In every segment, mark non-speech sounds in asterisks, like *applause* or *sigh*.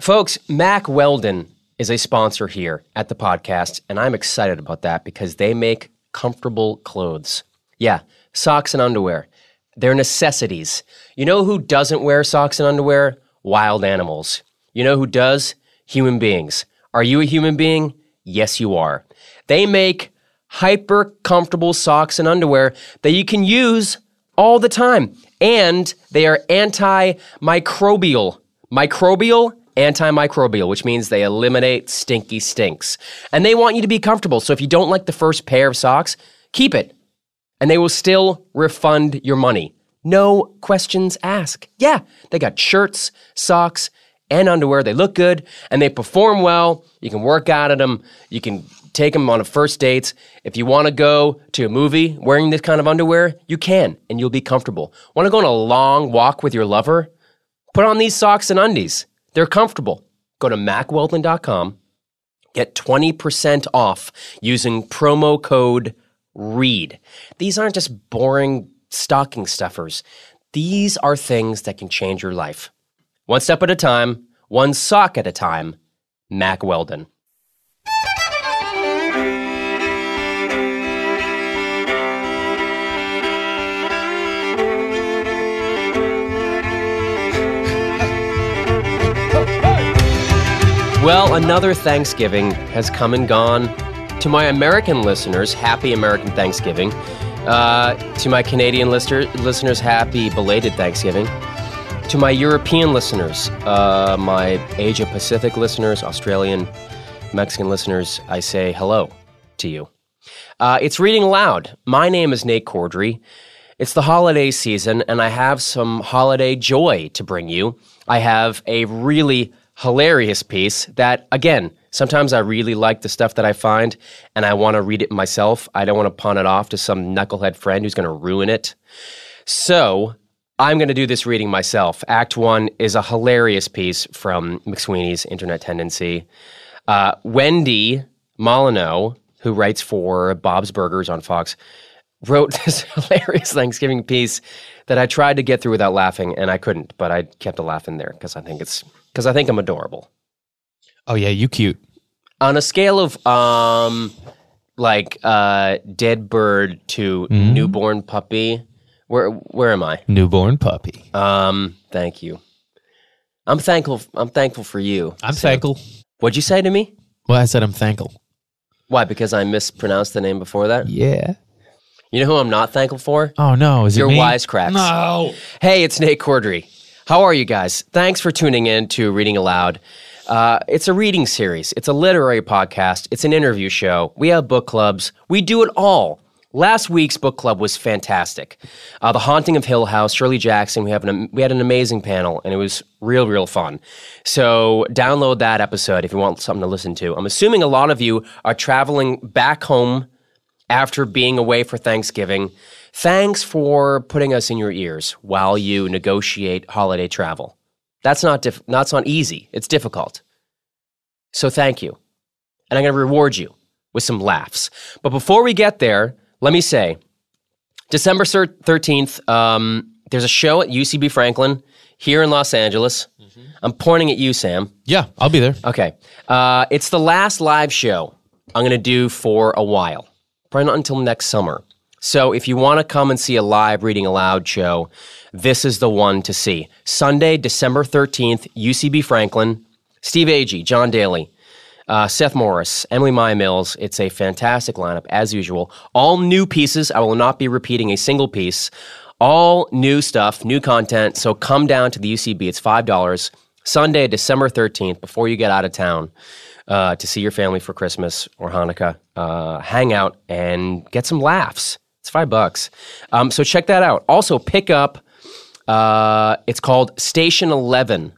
Folks, Mack Weldon is a sponsor here at the podcast, and I'm excited about that because they make comfortable clothes. Yeah, socks and underwear. They're necessities. You know who doesn't wear socks and underwear? Wild animals. You know who does? Human beings. Are you a human being? Yes, you are. They make hyper comfortable socks and underwear that you can use all the time. And they are antimicrobial. Microbial? Antimicrobial, which means they eliminate stinky stinks. And they want you to be comfortable. So if you don't like the first pair of socks, keep it. And they will still refund your money. No questions asked. Yeah, they got shirts, socks, and underwear. They look good and they perform well. You can work out at them. You can take them on a first dates. If you want to go to a movie wearing this kind of underwear, you can and you'll be comfortable. Want to go on a long walk with your lover? Put on these socks and undies. They're comfortable. Go to mackweldon.com. Get 20% off using promo code READ. These aren't just boring stocking stuffers. These are things that can change your life. One step at a time, one sock at a time. Mack Weldon. Well, another Thanksgiving has come and gone. To my American listeners, happy American Thanksgiving. Uh, to my Canadian lister- listeners, happy belated Thanksgiving. To my European listeners, uh, my Asia Pacific listeners, Australian, Mexican listeners, I say hello to you. Uh, it's Reading Aloud. My name is Nate Corddry. It's the holiday season, and I have some holiday joy to bring you. I have a really hilarious piece that, again, sometimes I really like the stuff that I find and I want to read it myself. I don't want to pawn it off to some knucklehead friend who's going to ruin it. So I'm going to do this reading myself. Act one is a hilarious piece from McSweeney's Internet Tendency. Uh, Wendy Molyneux, who writes for Bob's Burgers on Fox, wrote *laughs* this hilarious Thanksgiving piece that I tried to get through without laughing, and I couldn't, but I kept a laugh in there because I think it's because I think I'm adorable. Oh yeah, you cute. On a scale of um, like uh, dead bird to newborn puppy, where where am I? Newborn puppy. Um, thank you. I'm thankful. I'm thankful for you. I'm thankful. What'd you say to me? Well, I said I'm thankful. Why? Because I mispronounced the name before that. Yeah. You know who I'm not thankful for? Oh no, is Your it me? wisecracks. No. Hey, it's Nate Corddry. How are you guys? Thanks for tuning in to Reading Aloud. Uh, it's a reading series. It's a literary podcast. It's an interview show. We have book clubs. We do it all. Last week's book club was fantastic. Uh, the Haunting of Hill House, Shirley Jackson. We have an we had an amazing panel, and it was real, real fun. So download that episode if you want something to listen to. I'm assuming a lot of you are traveling back home after being away for Thanksgiving. Thanks for putting us in your ears while you negotiate holiday travel. That's not diff- that's not easy. It's difficult. So thank you. And I'm going to reward you with some laughs. But before we get there, let me say December 13th, um, there's a show at UCB Franklin here in Los Angeles. I'm pointing at you, Sam. Yeah, I'll be there. Okay. Uh, it's the last live show I'm going to do for a while, probably not until next summer. So if you want to come and see a live reading aloud show, this is the one to see. Sunday, December 13th, UCB Franklin, Steve Agee, Jon Daly, uh, Seth Morris, Emily Maya Mills. It's a fantastic lineup, as usual. All new pieces. I will not be repeating a single piece. All new stuff, new content. So come down to the UCB. It's $5. Sunday, December 13th, before you get out of town uh, to see your family for Christmas or Hanukkah. Uh, hang out and get some laughs. It's five bucks. Um, so check that out. Also, pick up, uh, it's called Station 11.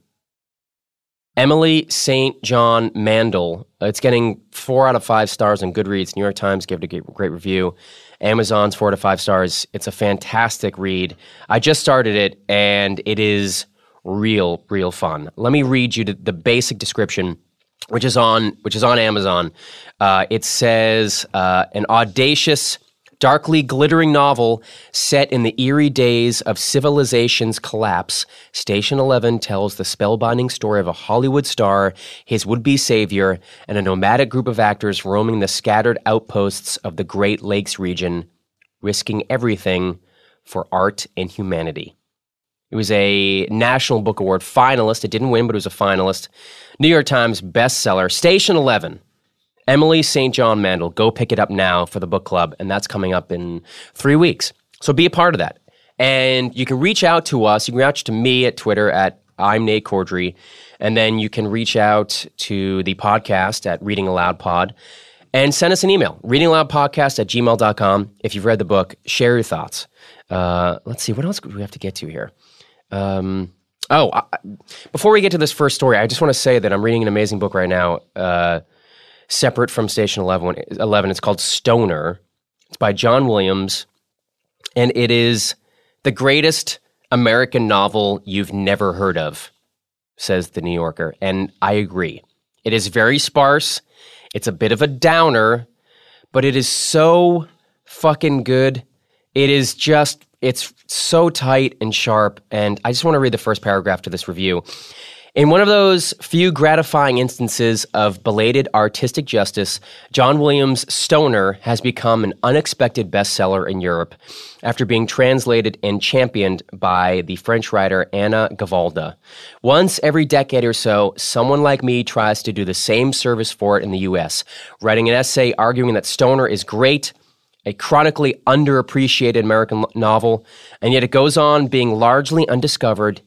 Emily St. John Mandel. It's getting four out of five stars on Goodreads. New York Times gave it a great review. Amazon's four to five stars. It's a fantastic read. I just started it and it is real, real fun. Let me read you the, the basic description, which is on which is on Amazon. Uh, it says uh, an audacious darkly glittering novel set in the eerie days of civilization's collapse, Station 11 tells the spellbinding story of a Hollywood star, his would be savior, and a nomadic group of actors roaming the scattered outposts of the Great Lakes region, risking everything for art and humanity. It was a National Book Award finalist. It didn't win, but it was a finalist. New York Times bestseller, Station 11. Emily St. John Mandel, go pick it up now for the book club, and that's coming up in three weeks. So be a part of that. And you can reach out to us. You can reach out to me at Twitter at I'm Nate Corddry. And then you can reach out to the podcast at Reading Aloud Pod and send us an email, readingaloudpodcast at gmail.com. If you've read the book, share your thoughts. Uh, let's see, what else do we have to get to here? Um, oh, I, before we get to this first story, I just want to say that I'm reading an amazing book right now, uh, separate from Station 11, 11. It's called Stoner. It's by John Williams, and it is the greatest American novel you've never heard of, says the New Yorker. And I agree. It is very sparse. It's a bit of a downer, but it is so fucking good. It is just, it's so tight and sharp. And I just want to read the first paragraph to this review. In one of those few gratifying instances of belated artistic justice, John Williams' Stoner has become an unexpected bestseller in Europe after being translated and championed by the French writer Anna Gavalda. Once every decade or so, someone like me tries to do the same service for it in the US, writing an essay arguing that Stoner is great, a chronically underappreciated American novel, and yet it goes on being largely undiscovered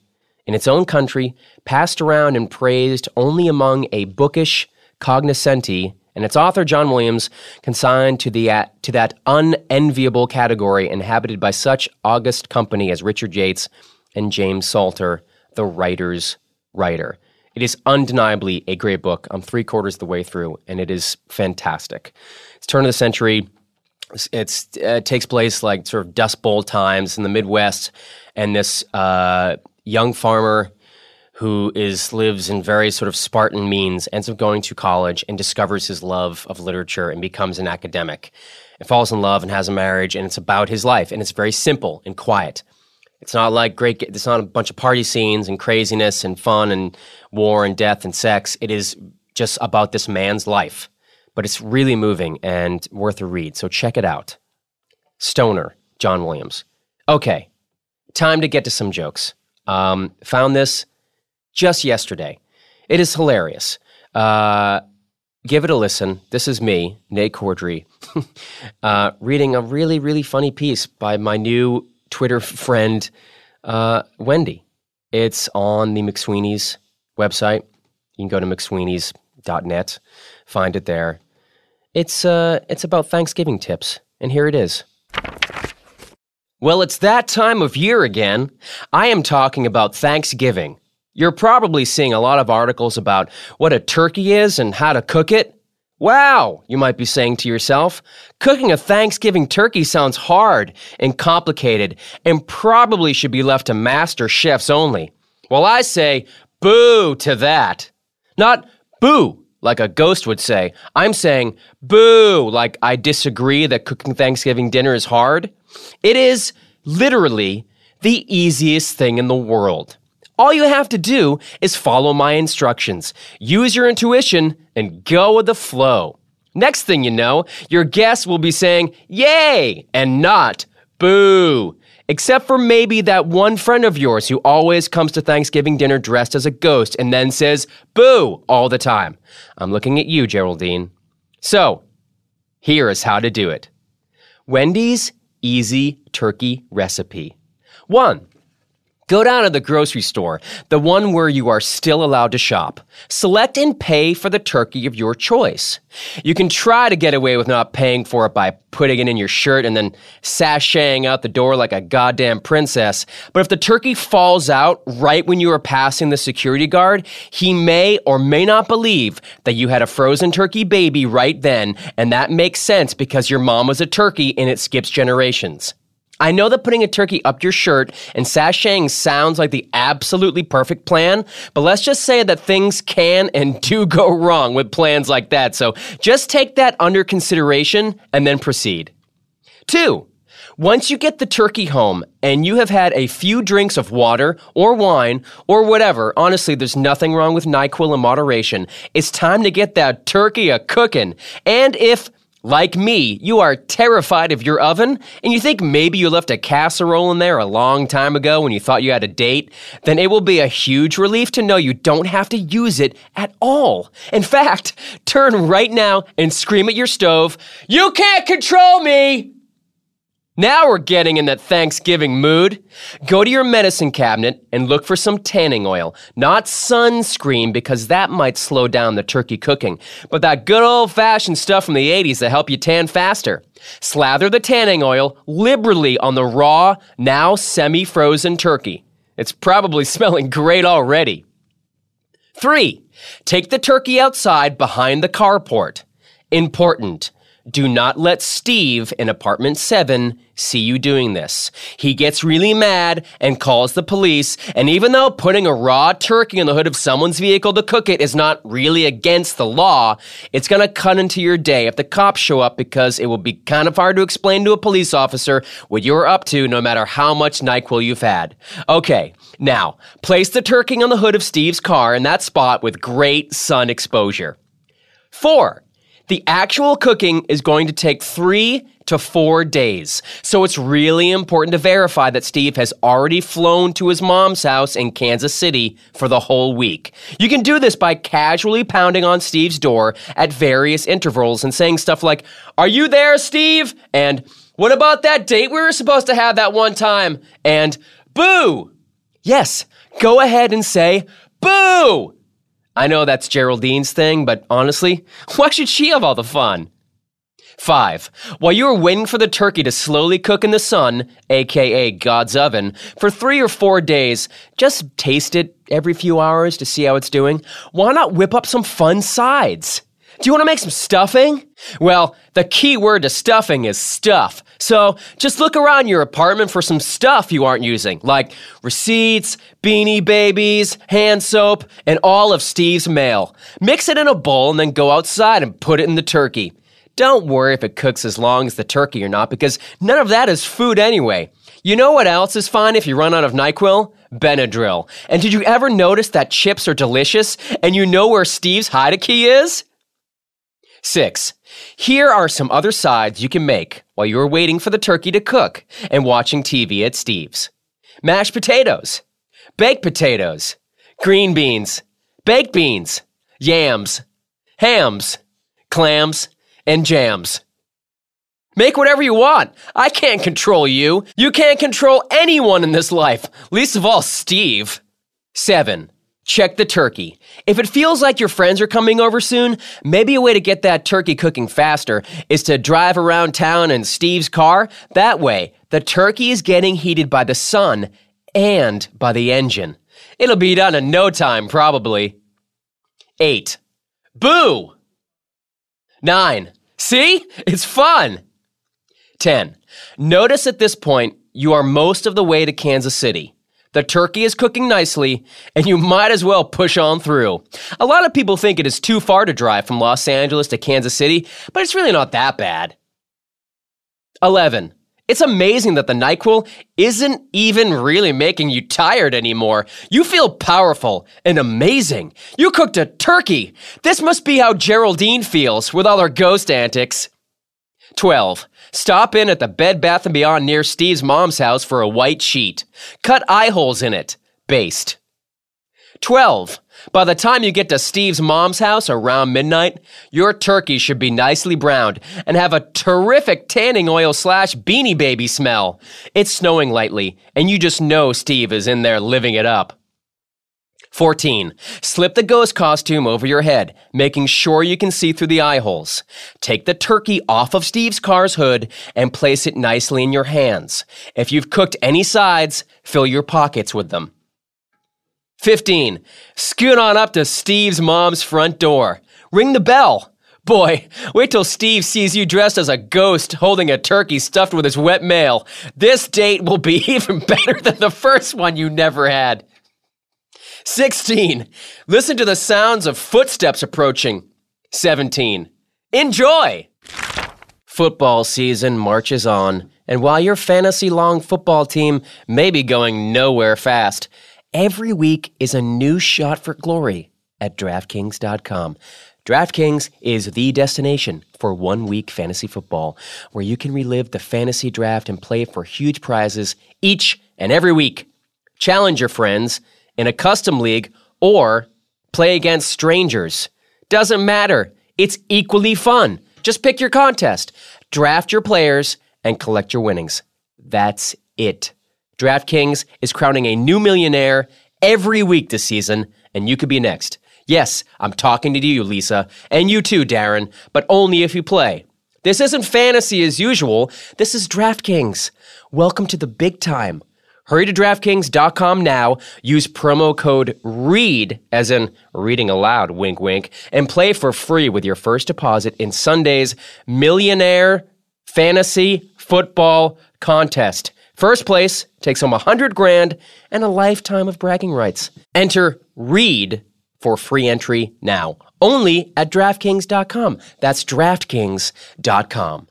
in its own country, passed around and praised only among a bookish cognoscenti, and its author, John Williams, consigned to, the, uh, to that unenviable category inhabited by such august company as Richard Yates and James Salter, the writer's writer. It is undeniably a great book. I'm three quarters of the way through, and it is fantastic. It's turn of the century. It's, uh, it takes place like sort of Dust Bowl times in the Midwest, and this uh, young farmer who is lives in very sort of Spartan means, ends up going to college and discovers his love of literature and becomes an academic and falls in love and has a marriage and it's about his life and it's very simple and quiet. It's not like great it's not a bunch of party scenes and craziness and fun and war and death and sex. It is just about this man's life. But it's really moving and worth a read. So check it out. Stoner, John Williams. Okay, time to get to some jokes. Um, found this just yesterday. It is hilarious. Uh, give it a listen. This is me, Nate Corddry, *laughs* uh, reading a really, really funny piece by my new Twitter friend, uh, Wendy. It's on the McSweeney's website. You can go to mcsweeney's.net, find it there. It's, uh, it's about Thanksgiving tips, and here it is. Well, it's that time of year again. I am talking about Thanksgiving. You're probably seeing a lot of articles about what a turkey is and how to cook it. Wow, you might be saying to yourself, cooking a Thanksgiving turkey sounds hard and complicated and probably should be left to master chefs only. Well, I say, boo to that. Not boo, like a ghost would say. I'm saying, boo, like I disagree that cooking Thanksgiving dinner is hard. It is literally the easiest thing in the world. All you have to do is follow my instructions, use your intuition, and go with the flow. Next thing you know, your guests will be saying, Yay! and not Boo! Except for maybe that one friend of yours who always comes to Thanksgiving dinner dressed as a ghost and then says, Boo! all the time. I'm looking at you, Geraldine. So, here is how to do it Wendy's easy turkey recipe. One, Go down to the grocery store, the one where you are still allowed to shop. Select and pay for the turkey of your choice. You can try to get away with not paying for it by putting it in your shirt and then sashaying out the door like a goddamn princess. But if the turkey falls out right when you are passing the security guard, he may or may not believe that you had a frozen turkey baby right then, and that makes sense because your mom was a turkey and it skips generations. I know that putting a turkey up your shirt and sashaying sounds like the absolutely perfect plan, but let's just say that things can and do *laughs* go wrong with plans like that. So just take that under consideration and then proceed. Two, once you get the turkey home and you have had a few drinks of water or wine or whatever, honestly, there's nothing wrong with NyQuil in moderation. It's time to get that turkey a cooking. And if like me, you are terrified of your oven and you think maybe you left a casserole in there a long time ago when you thought you had a date, then it will be a huge relief to know you don't have to use it at all. In fact, turn right now and scream at your stove, You can't control me! Now we're getting in that Thanksgiving mood. Go to your medicine cabinet and look for some tanning oil. Not sunscreen because that might slow down the turkey cooking, but that good old fashioned stuff from the 80s that help you tan faster. Slather the tanning oil liberally on the raw, now semi frozen turkey. It's probably *laughs* smelling great already. Three, take the turkey outside behind the carport. Important. Do not let Steve in apartment 7 see you doing this. He gets really mad and calls the police, and even though putting a raw turkey in the hood of someone's vehicle to cook it is not really against the law, it's gonna cut into your day if the cops show up because it will be kind of hard to explain to a police officer what you're up to no matter how much NyQuil you've had. Okay, now, place the turkey on the hood of Steve's car in that spot with great sun exposure. Four, the actual cooking is going to take three to four days. So it's really important to verify that Steve has already flown to his mom's house in Kansas City for the whole week. You can do this by casually pounding on Steve's door at various intervals and saying stuff like, Are you there, Steve? And what about that date we were supposed to have that one time? And boo! Yes, go ahead and say, Boo! I know that's Geraldine's thing, but honestly, *laughs* why should she have all the fun? 5. While you are waiting for the turkey to slowly cook in the sun, aka God's oven, for three or four days, just taste it every few hours to see how it's doing. Why not whip up some fun sides? Do you want to make some stuffing? Well, the key word to stuffing is stuff. So just look around your apartment for some stuff you aren't using, like receipts, beanie babies, hand soap, and all of Steve's mail. Mix it in a bowl and then go outside and put it in the turkey. Don't worry if it cooks as long as the turkey or not, because none of that is food anyway. You know what else is fine if you run out of NyQuil? Benadryl. And did you ever notice that chips are delicious and you know where Steve's hide key is? Six, here are some other sides you can make while you are waiting for the turkey to cook and watching TV at Steve's mashed potatoes, baked potatoes, green beans, baked beans, yams, hams, clams, and jams. Make whatever you want. I can't control you. You can't control anyone in this life, least of all Steve. 7. Check the turkey. If it feels like your friends are coming over soon, maybe a way to get that turkey cooking faster is to drive around town in Steve's car. That way, the turkey is getting heated by the sun and by the engine. It'll be done in no time, probably. 8. Boo! 9. See? It's fun! 10. Notice at this point, you are most of the way to Kansas City. The turkey is cooking nicely, and you might as well push on through. A lot of people think it is too far to drive from Los Angeles to Kansas City, but it's really not that bad. 11. It's amazing that the NyQuil isn't even really making you tired anymore. You feel powerful and amazing. You cooked a turkey. This must be how Geraldine feels with all her ghost antics. 12. Stop in at the Bed Bath & Beyond near Steve's mom's house for a white sheet. Cut eye holes in it. Baste. 12. By the time you get to Steve's mom's house around midnight, your turkey should be nicely browned and have a terrific tanning oil slash beanie baby smell. It's snowing lightly, and you just know Steve is in there living it up. 14. Slip the ghost costume over your head, making sure you can see through the eye holes. Take the turkey off of Steve's car's hood and place it nicely in your hands. If you've cooked any sides, fill your pockets with them. 15. Scoot on up to Steve's mom's front door. Ring the bell. Boy, wait till Steve sees you dressed as a ghost holding a turkey stuffed with his wet mail. This date will be *laughs* even better than the first one you never had. 16. Listen to the sounds of footsteps approaching. 17. Enjoy! Football season marches on, and while your fantasy long football team may be going nowhere fast, every week is a new shot for glory at DraftKings.com. DraftKings is the destination for one week fantasy football, where you can relive the fantasy draft and play for huge prizes each and every week. Challenge your friends in a custom league or play against strangers. Doesn't matter. It's equally fun. Just pick your contest, draft your players, and collect your winnings. That's it. DraftKings is crowning a new millionaire every week this season, and you could be next. Yes, I'm talking to you, Lisa, and you too, Darren, but only if you play. This isn't fantasy as usual. This is DraftKings. Welcome to the big time. Hurry to DraftKings.com now. Use promo code READ, as in reading aloud, wink, wink, and play for free with your first deposit in Sunday's Millionaire Fantasy Football Contest. First place takes home a hundred grand and a lifetime of bragging rights. Enter READ for free entry now. Only at DraftKings.com. That's DraftKings.com.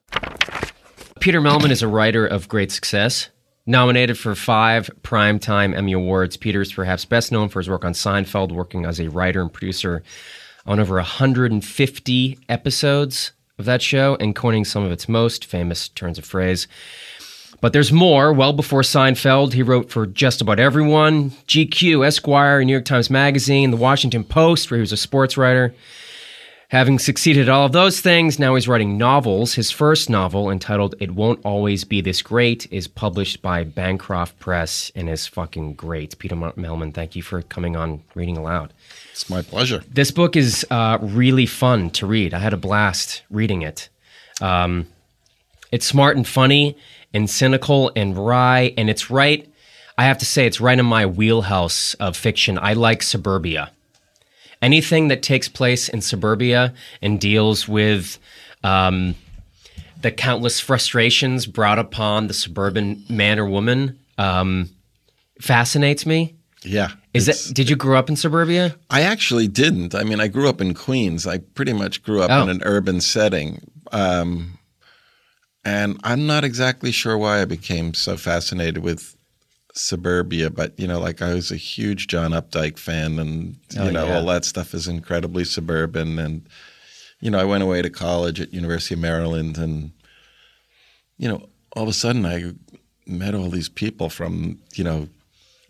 Peter Mehlman is a writer of great success. Nominated for five Primetime Emmy Awards, Peter is perhaps best known for his work on Seinfeld, working as a writer and producer on over 150 episodes of that show and coining some of its most famous turns of phrase. But there's more. Well before Seinfeld, he wrote for just about everyone GQ, Esquire, New York Times Magazine, The Washington Post, where he was a sports writer. Having succeeded at all of those things, now he's writing novels. His first novel, entitled It Won't Always Be This Great, is published by Bancroft Press and is fucking great. Peter Mehlman, thank you for coming on Reading Aloud. It's my pleasure. This book is uh, really fun to read. I had a blast reading it. Um, it's smart and funny and cynical and wry, and it's right. I have to say, it's right in my wheelhouse of fiction. I like suburbia anything that takes place in suburbia and deals with um, the countless frustrations brought upon the suburban man or woman um, fascinates me. Yeah. Is that did you grow up in suburbia? I actually didn't. I mean, I grew up in Queens. I pretty much grew up Oh. in an urban setting. Um, and I'm not exactly sure why I became so fascinated with suburbia, but you know, like I was a huge John Updike fan, and Oh, you know, yeah. all that stuff is incredibly suburban. And you know, I went away to college at University of Maryland, and you know, all of a sudden I met all these people from you know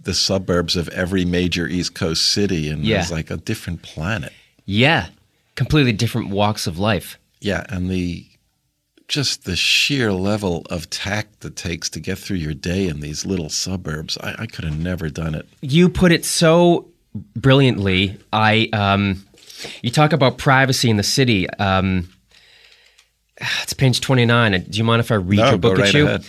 the suburbs of every major East Coast city, and Yeah. it was like a different planet. Yeah, completely different walks of life. Yeah, and the just the sheer level of tact that takes to get through your day in these little suburbs. I, I could have never done it. You put it so brilliantly. I um, you talk about privacy in the city. Um, *sighs* it's page twenty nine. Do you mind if I read No, your book go at you? ahead.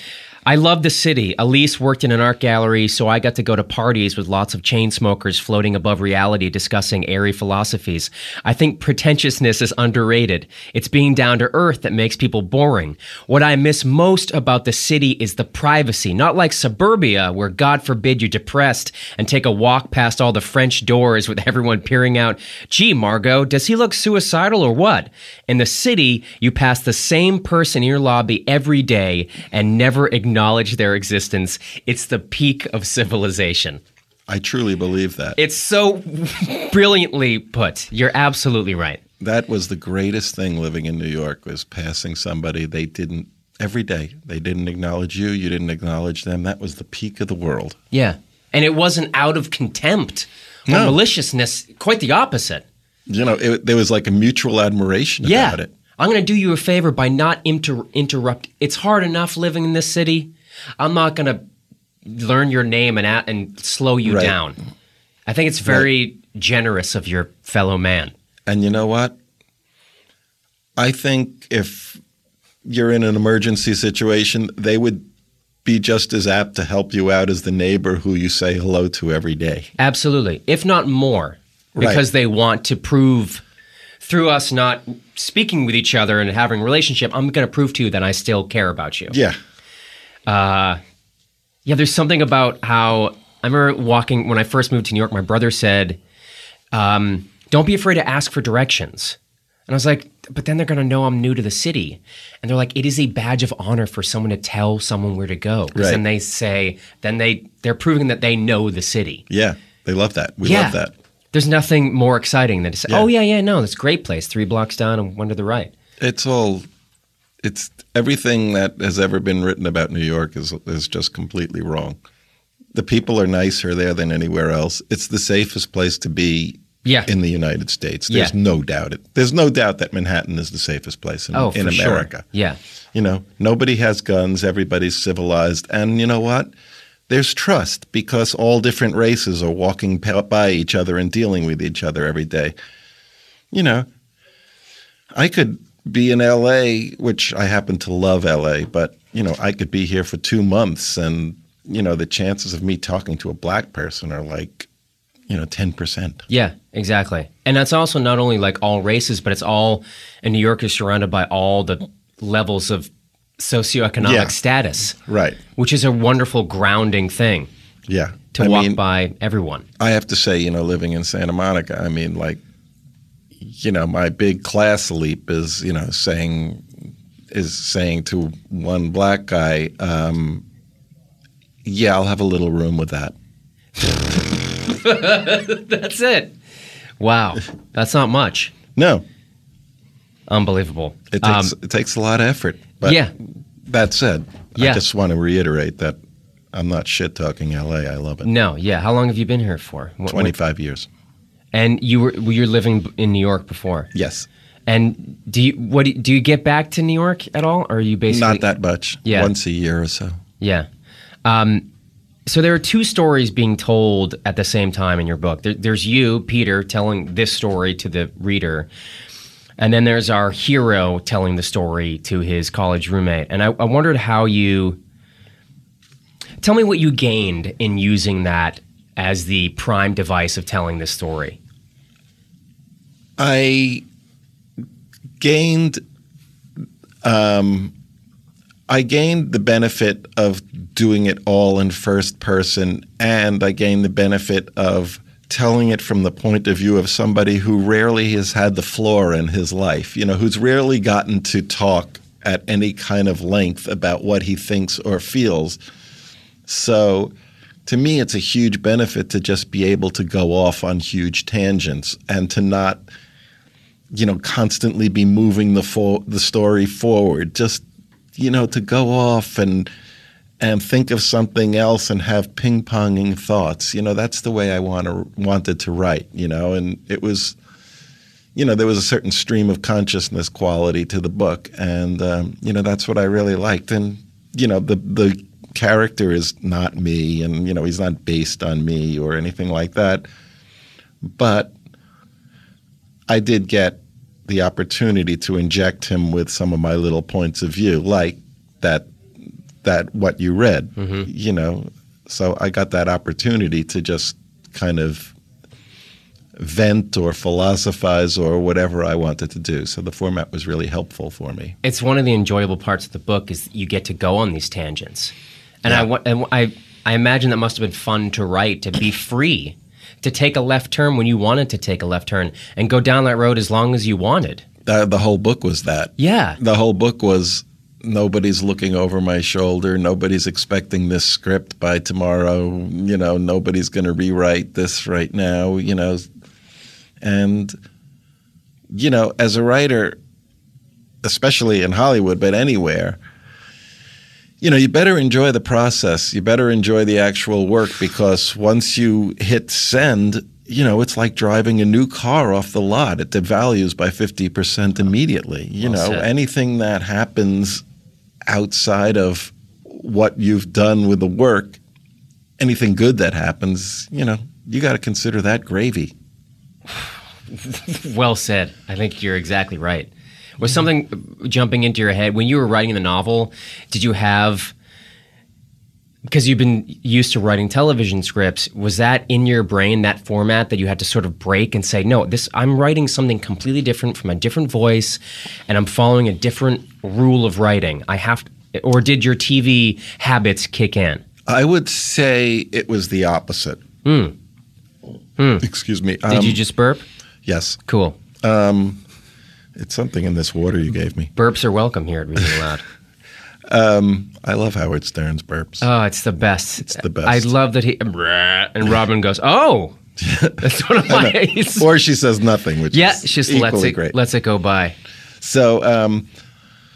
I love the city. Elise worked in an art gallery, so I got to go to parties with lots of chain smokers floating above reality discussing airy philosophies. I think pretentiousness is underrated. It's being down to earth that makes people boring. What I miss most about the city is the privacy, not like suburbia, where God forbid you're depressed and take a walk past all the French doors with *laughs* everyone peering out, gee, Margot, does he look suicidal or what? In the city, you pass the same person in your lobby every day and never acknowledge their existence. It's the peak of civilization. I truly believe that. It's so brilliantly put. You're absolutely right. that was the greatest thing living in New York was passing somebody they didn't every day. They didn't acknowledge you, you didn't acknowledge them. That was the peak of the world. Yeah. And it wasn't out of contempt or No. maliciousness, quite the opposite. You know, it, there was like a mutual admiration Yeah. about it. I'm going to do you a favor by not inter- interrupt. It's hard enough living in this city. I'm not going to learn your name and at- and slow you Right. down. I think it's very generous of your fellow man. And you know what? I think if you're in an emergency situation, they would be just as apt to help you out as the neighbor who you say hello to every day. Absolutely. If not more, Right. because they want to prove through us not speaking with each other and having a relationship, I'm going to prove to you that I still care about you. Yeah. Yeah, there's something about how I remember walking when I first moved to New York. My brother said, um, "Don't be afraid to ask for directions." And I was like, but then they're going to know I'm new to the city. And they're like, it is a badge of honor for someone to tell someone where to go. Because Right. then they say, then they, they're proving that they know the city. Yeah, they love that. We yeah. love that. There's nothing more exciting than to say, Yeah. oh, yeah, yeah, no, that's a great place. Three blocks down and one to the right. It's all. It's everything that has ever been written about New York is is just completely wrong. The people are nicer there than anywhere else. It's the safest place to be Yeah. in the United States. There's Yeah. no doubt it. There's no doubt that Manhattan is the safest place in, oh, in for sure. America. Yeah. You know, nobody has guns, everybody's civilized. And you know what? There's trust because all different races are walking by each other and dealing with each other every day. You know, I could be in LA, which I happen to love LA, but, you know, I could be here for two months and, you know, the chances of me talking to a black person are like, you know, 10%. Yeah, exactly. And that's also not only like all races, but it's all, and New York is surrounded by all the levels of socioeconomic Yeah. status, Right. which is a wonderful grounding thing Yeah. to I walk mean, by everyone. I have to say, you know, living in Santa Monica, I mean, like, you know, my big class leap is, you know, saying is saying to one black guy, um, "Yeah, I'll have a little room with that." *laughs* That's it. Wow. That's not much. No, Unbelievable. it takes Um, it takes a lot of effort. But yeah. that said, Yeah. I just want to reiterate that I'm not shit talking L.A. I love it. No, yeah. How long have you been here for? What- what- Twenty five years. And you were you were living in New York before. Yes, And do you what do you, do you get back to New York at all, or are you basically not that much. Yeah. once a year or so. Yeah. Um, so there are two stories being told at the same time in your book. There, there's you, Peter, telling this story to the reader. And then there's our hero telling the story to his college roommate. And I, I wondered how you. Tell me what you gained in using that as the prime device of telling this story. I gained um, I gained the benefit of doing it all in first person, and I gained the benefit of telling it from the point of view of somebody who rarely has had the floor in his life, you know, who's rarely gotten to talk at any kind of length about what he thinks or feels. So to me, it's a huge benefit to just be able to go off on huge tangents and to not, you know, constantly be moving the fo- the story forward. Just, you know, to go off and and think of something else and have ping ponging thoughts. You know, that's the way I want to wanted to write. You know, and it was. You know, there was a certain stream of consciousness quality to the book, and um, you know that's what I really liked. And you know, the the character is not me, and you know he's not based on me or anything like that. But I did get the opportunity to inject him with some of my little points of view, like that that what you read, mm-hmm. you know. So I got that opportunity to just kind of vent or philosophize or whatever I wanted to do. So the format was really helpful for me. It's one of the enjoyable parts of the book is you get to go on these tangents, and I wa- and I I imagine that must have been fun to write to be free to take a left turn when you wanted to take a left turn and go down that road as long as you wanted. The, the whole book was that. Yeah, The whole book was nobody's looking over my shoulder. Nobody's expecting this script by tomorrow. You know, nobody's going to rewrite this right now, you know. And, you know, as a writer, especially in Hollywood, but anywhere, you know, you better enjoy the process. You better enjoy the actual work because once you hit send, you know, it's like driving a new car off the lot. It devalues by 50% immediately. You Well know, said. anything that happens outside of what you've done with the work, anything good that happens, you know, you got to consider that gravy. *laughs* well said. I think you're exactly right. Was something jumping into your head when you were writing the novel? Did you have because you've been used to writing television scripts, was that in your brain that format that you had to sort of break and say, "No, this I'm writing something completely different from a different voice and I'm following a different rule of writing." I have to, or did your TV habits kick in? I would say it was the opposite. Excuse me. Hmm. Did Um, you just burp? Yes. Cool. um, It's something in this water you gave me. Burps are welcome here at Reading Aloud. *laughs* I love Howard Stern's burps. Oh, it's the best. It's the best. I love that he and Robin goes, "Oh, *laughs* that's one of my." *laughs* or she says nothing, which yeah, is just lets it great. lets it go by. so, um,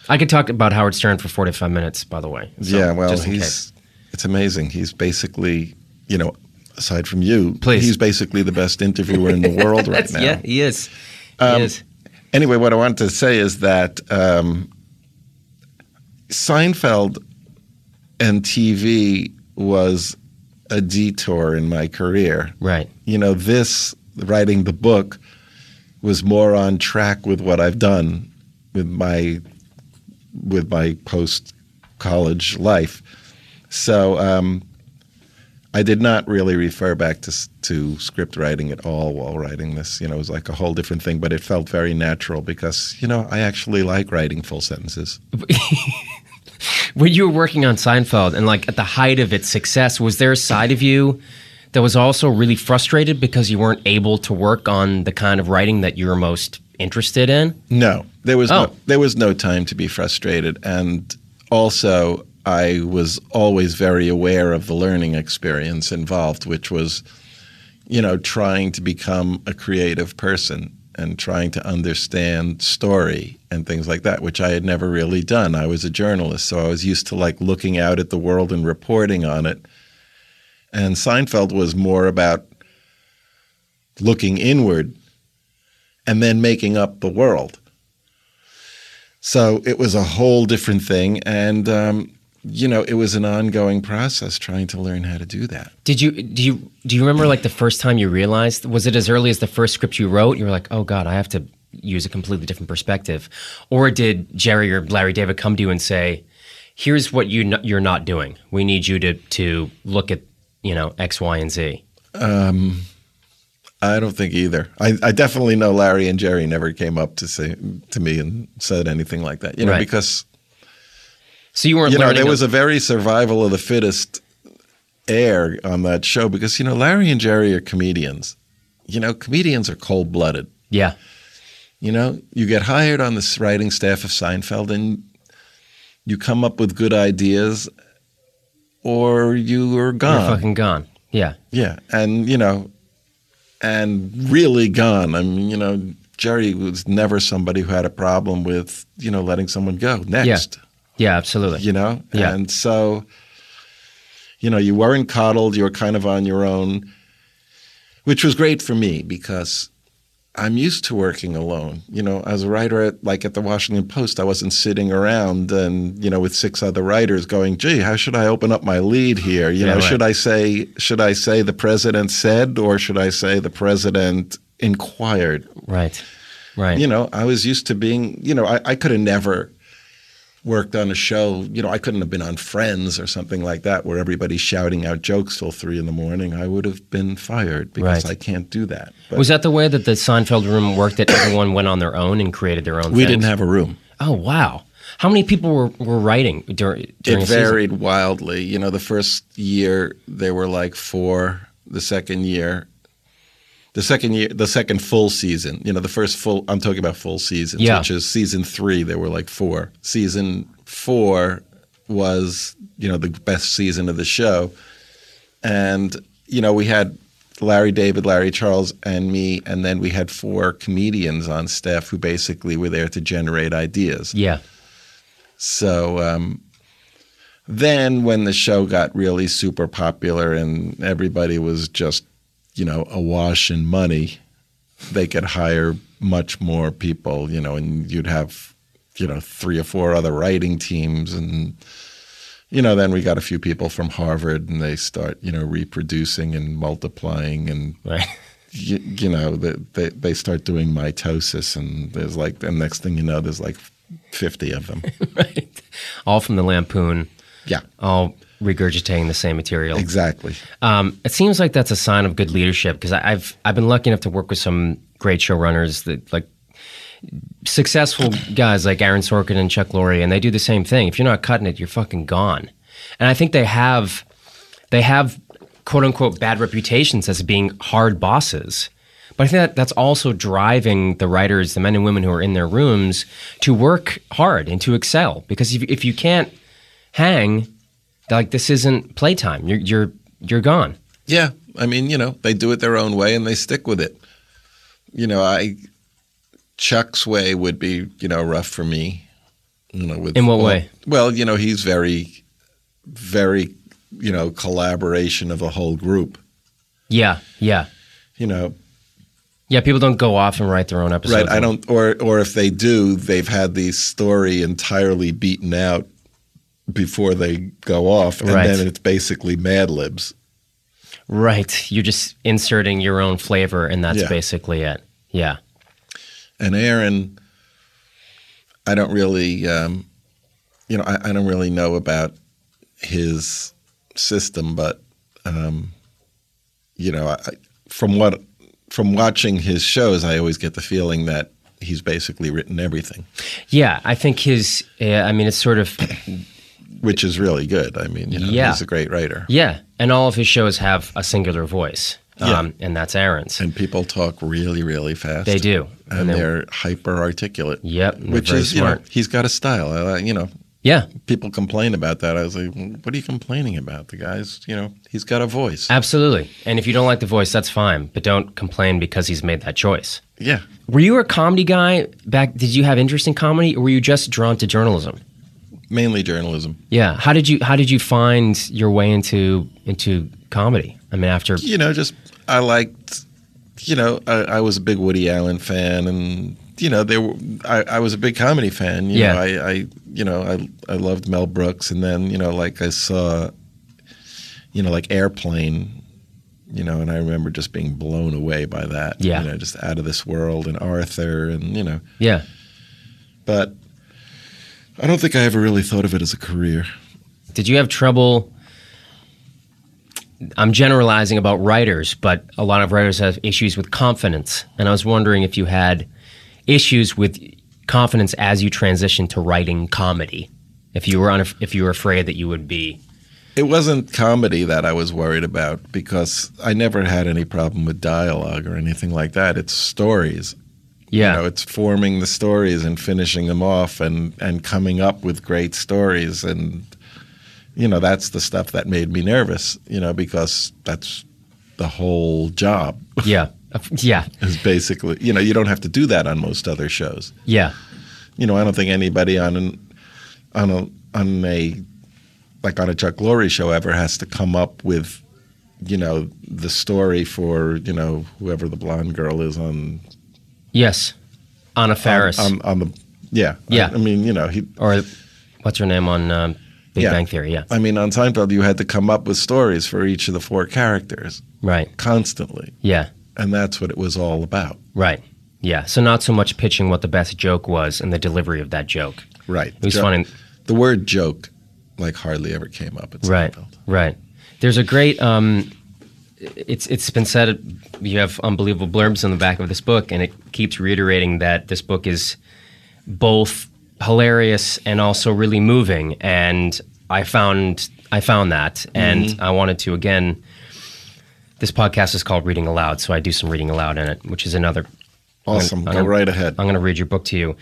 I could talk about Howard Stern for forty five minutes. By the way, So, yeah, well, he's case. it's amazing. He's basically, you know, aside from you, Please. he's basically the best interviewer in the world *laughs* right now. yeah, he is. He Um, is. Anyway, what I wanted to say is that um, Seinfeld and TV was a detour in my career. Right. You know, this writing the book was more on track with what I've done with my with my post college life. So um, I did not really refer back to to script writing at all while writing this. You know, it was like a whole different thing, but it felt very natural because you know I actually like writing full sentences. *laughs* When you were working on Seinfeld and like at the height of its success, was there a side of you that was also really frustrated because you weren't able to work on the kind of writing that you were most interested in? No, there was Oh. no there was no time to be frustrated, and also I was always very aware of the learning experience involved, which was, you know, trying to become a creative person and trying to understand story and things like that, which I had never really done. I was a journalist, so I was used to like looking out at the world and reporting on it. And Seinfeld was more about looking inward and then making up the world. So it was a whole different thing. And, um, you know, it was an ongoing process trying to learn how to do that. Did you do you do you remember like the first time you realized was it as early as the first script you wrote? You were like, oh god, I have to use a completely different perspective, or did Jerry or Larry David come to you and say, here's what you no- you're not doing. We need you to to look at you know X, Y, and Z. Um, I don't think either. I, I definitely know Larry and Jerry never came up to say to me and said anything like that. You know, Right. because So you weren't you know there a- was a very survival of the fittest air on that show because you know Larry and Jerry are comedians. You know, comedians are cold blooded. yeah You know, you get hired on the writing staff of Seinfeld and you come up with good ideas or you are gone. you're fucking gone. Yeah, yeah. And, you know, and really gone. I mean, you know, Jerry was never somebody who had a problem with, you know, letting someone go next, yeah, absolutely. you know? Yeah. And so, you know, you weren't coddled, you were kind of on your own, which was great for me because I'm used to working alone. You know, as a writer, at, like at the Washington Post, I wasn't sitting around and you know with six other writers going, "Gee, how should I open up my lead here? You Yeah, know, right. should I say should I say the president said or should I say the president inquired?" Right, right. You know, I was used to being. You know, I, I could have never worked on a show. You know, I couldn't have been on Friends or something like that where everybody's shouting out jokes till three in the morning. I would have been fired because Right. I can't do that. But was that the way that the Seinfeld room worked? That everyone went on their own and created their own. we things? didn't have a room. Oh wow! How many people were, were writing during during it varied wildly. You know, the first year there were like four. The second year, the second year, the second full season. You know, the first full. I'm talking about full seasons, Yeah. which is season three. There were like four. Season four was you know the best season of the show, and you know we had Larry David, Larry Charles, and me, and then we had four comedians on staff who basically were there to generate ideas. Yeah, So um, then, when the show got really super popular and everybody was just, you know, awash in money, they could hire much more people, you know, and you'd have, you know, three or four other writing teams. And, you know, then we got a few people from Harvard and they start, you know, reproducing and multiplying and right. you, you know, they, they they start doing mitosis, and there's like, the next thing you know, there's like fifty of them. *laughs* right. All from the Lampoon, yeah, all regurgitating the same material. exactly. Um, it seems like that's a sign of good leadership because I've I've been lucky enough to work with some great showrunners that like successful guys like Aaron Sorkin and Chuck Lorre, and they do the same thing. If you're not cutting it, you're fucking gone. And I think they have they have quote unquote bad reputations as being hard bosses, But I think that that's also driving the writers, the men and women who are in their rooms, to work hard and to excel. Because if, if you can't hang, like this isn't playtime. You're you're you're gone. Yeah, I mean, you know, they do it their own way and they stick with it. You know, I Chuck's way would be, you know, rough for me. You know, with In what all- way? Well, you know, he's very, very, you know, collaboration of a whole group. Yeah, yeah, You know, yeah. People don't go off and write their own episodes. right? I don't, or or if they do, they've had the story entirely beaten out before they go off, and Right. then it's basically Mad Libs. Right. You're just inserting your own flavor, and that's Yeah. basically it. Yeah. And Aaron, I don't really, um, you know, I, I don't really know about his system, but um, you know, I, from what from watching his shows, I always get the feeling that he's basically written everything, Yeah. I think his, uh, I mean, it's sort of, which is really good. I mean, you know, Yeah. he's a great writer, yeah. And all of his shows have a singular voice, Yeah. um, and that's Aaron's. and people talk really, really fast. They do. and, they're- they're, hyper articulate. Yep, which is you know, smart. he's got a style. I, you know, Yeah. people complain about that. I was like, what are you complaining about? The guy's, you know, he's got a voice. Absolutely. And if you don't like the voice, that's fine, but don't complain because he's made that choice. Yeah. Were you a comedy guy back? Did you have interest in comedy, or were you just drawn to journalism? Mainly journalism. Yeah. How did you How did you find your way into into comedy? I mean, after You know, just I liked, you know, I, I was a big Woody Allen fan, and you know, there were I, I was a big comedy fan. You Yeah. know, I, I you know I I loved Mel Brooks, and then you know, like I saw, you know, like Airplane. You know, and I remember just being blown away by that. Yeah. You know, just out of this world, and Arthur, and you know, yeah, but I don't think I ever really thought of it as a career. did you have trouble? I'm generalizing about writers, but a lot of writers have issues with confidence, and I was wondering if you had issues with confidence as you transitioned to writing comedy. If you were on, if you were afraid that you would be, It wasn't comedy that I was worried about because I never had any problem with dialogue or anything like that. It's stories. Yeah, You know, it's forming the stories and finishing them off and, and coming up with great stories. And, you know, that's the stuff that made me nervous, you know, because that's the whole job. *laughs* Yeah, yeah, is basically, you know, you don't have to do that on most other shows. yeah, you know, I don't think anybody on an on a on a like on a Chuck Lorre show ever has to come up with, you know, the story for you know whoever the blonde girl is on yes, Anna Faris, on, on the yeah Yeah. I, I mean you know he or what's her name on um, Big Yeah. Bang Theory? Yeah, I mean on Seinfeld you had to come up with stories for each of the four characters right, constantly, yeah. and that's what it was all about. Right. Yeah. So not so much pitching what the best joke was and the delivery of that joke. Right. It was Jo- funny. The word joke like hardly ever came up at Right. Seinfeld. Right. There's a great. Um, it's it's been said. You have unbelievable blurbs on the back of this book, and it keeps reiterating that this book is both hilarious and also really moving. And I found I found that, and Mm-hmm. I wanted to again. This podcast is called Reading Aloud, so I do some reading aloud in it, which is another Awesome. I'm Go gonna- right ahead. I'm going to read your book to you.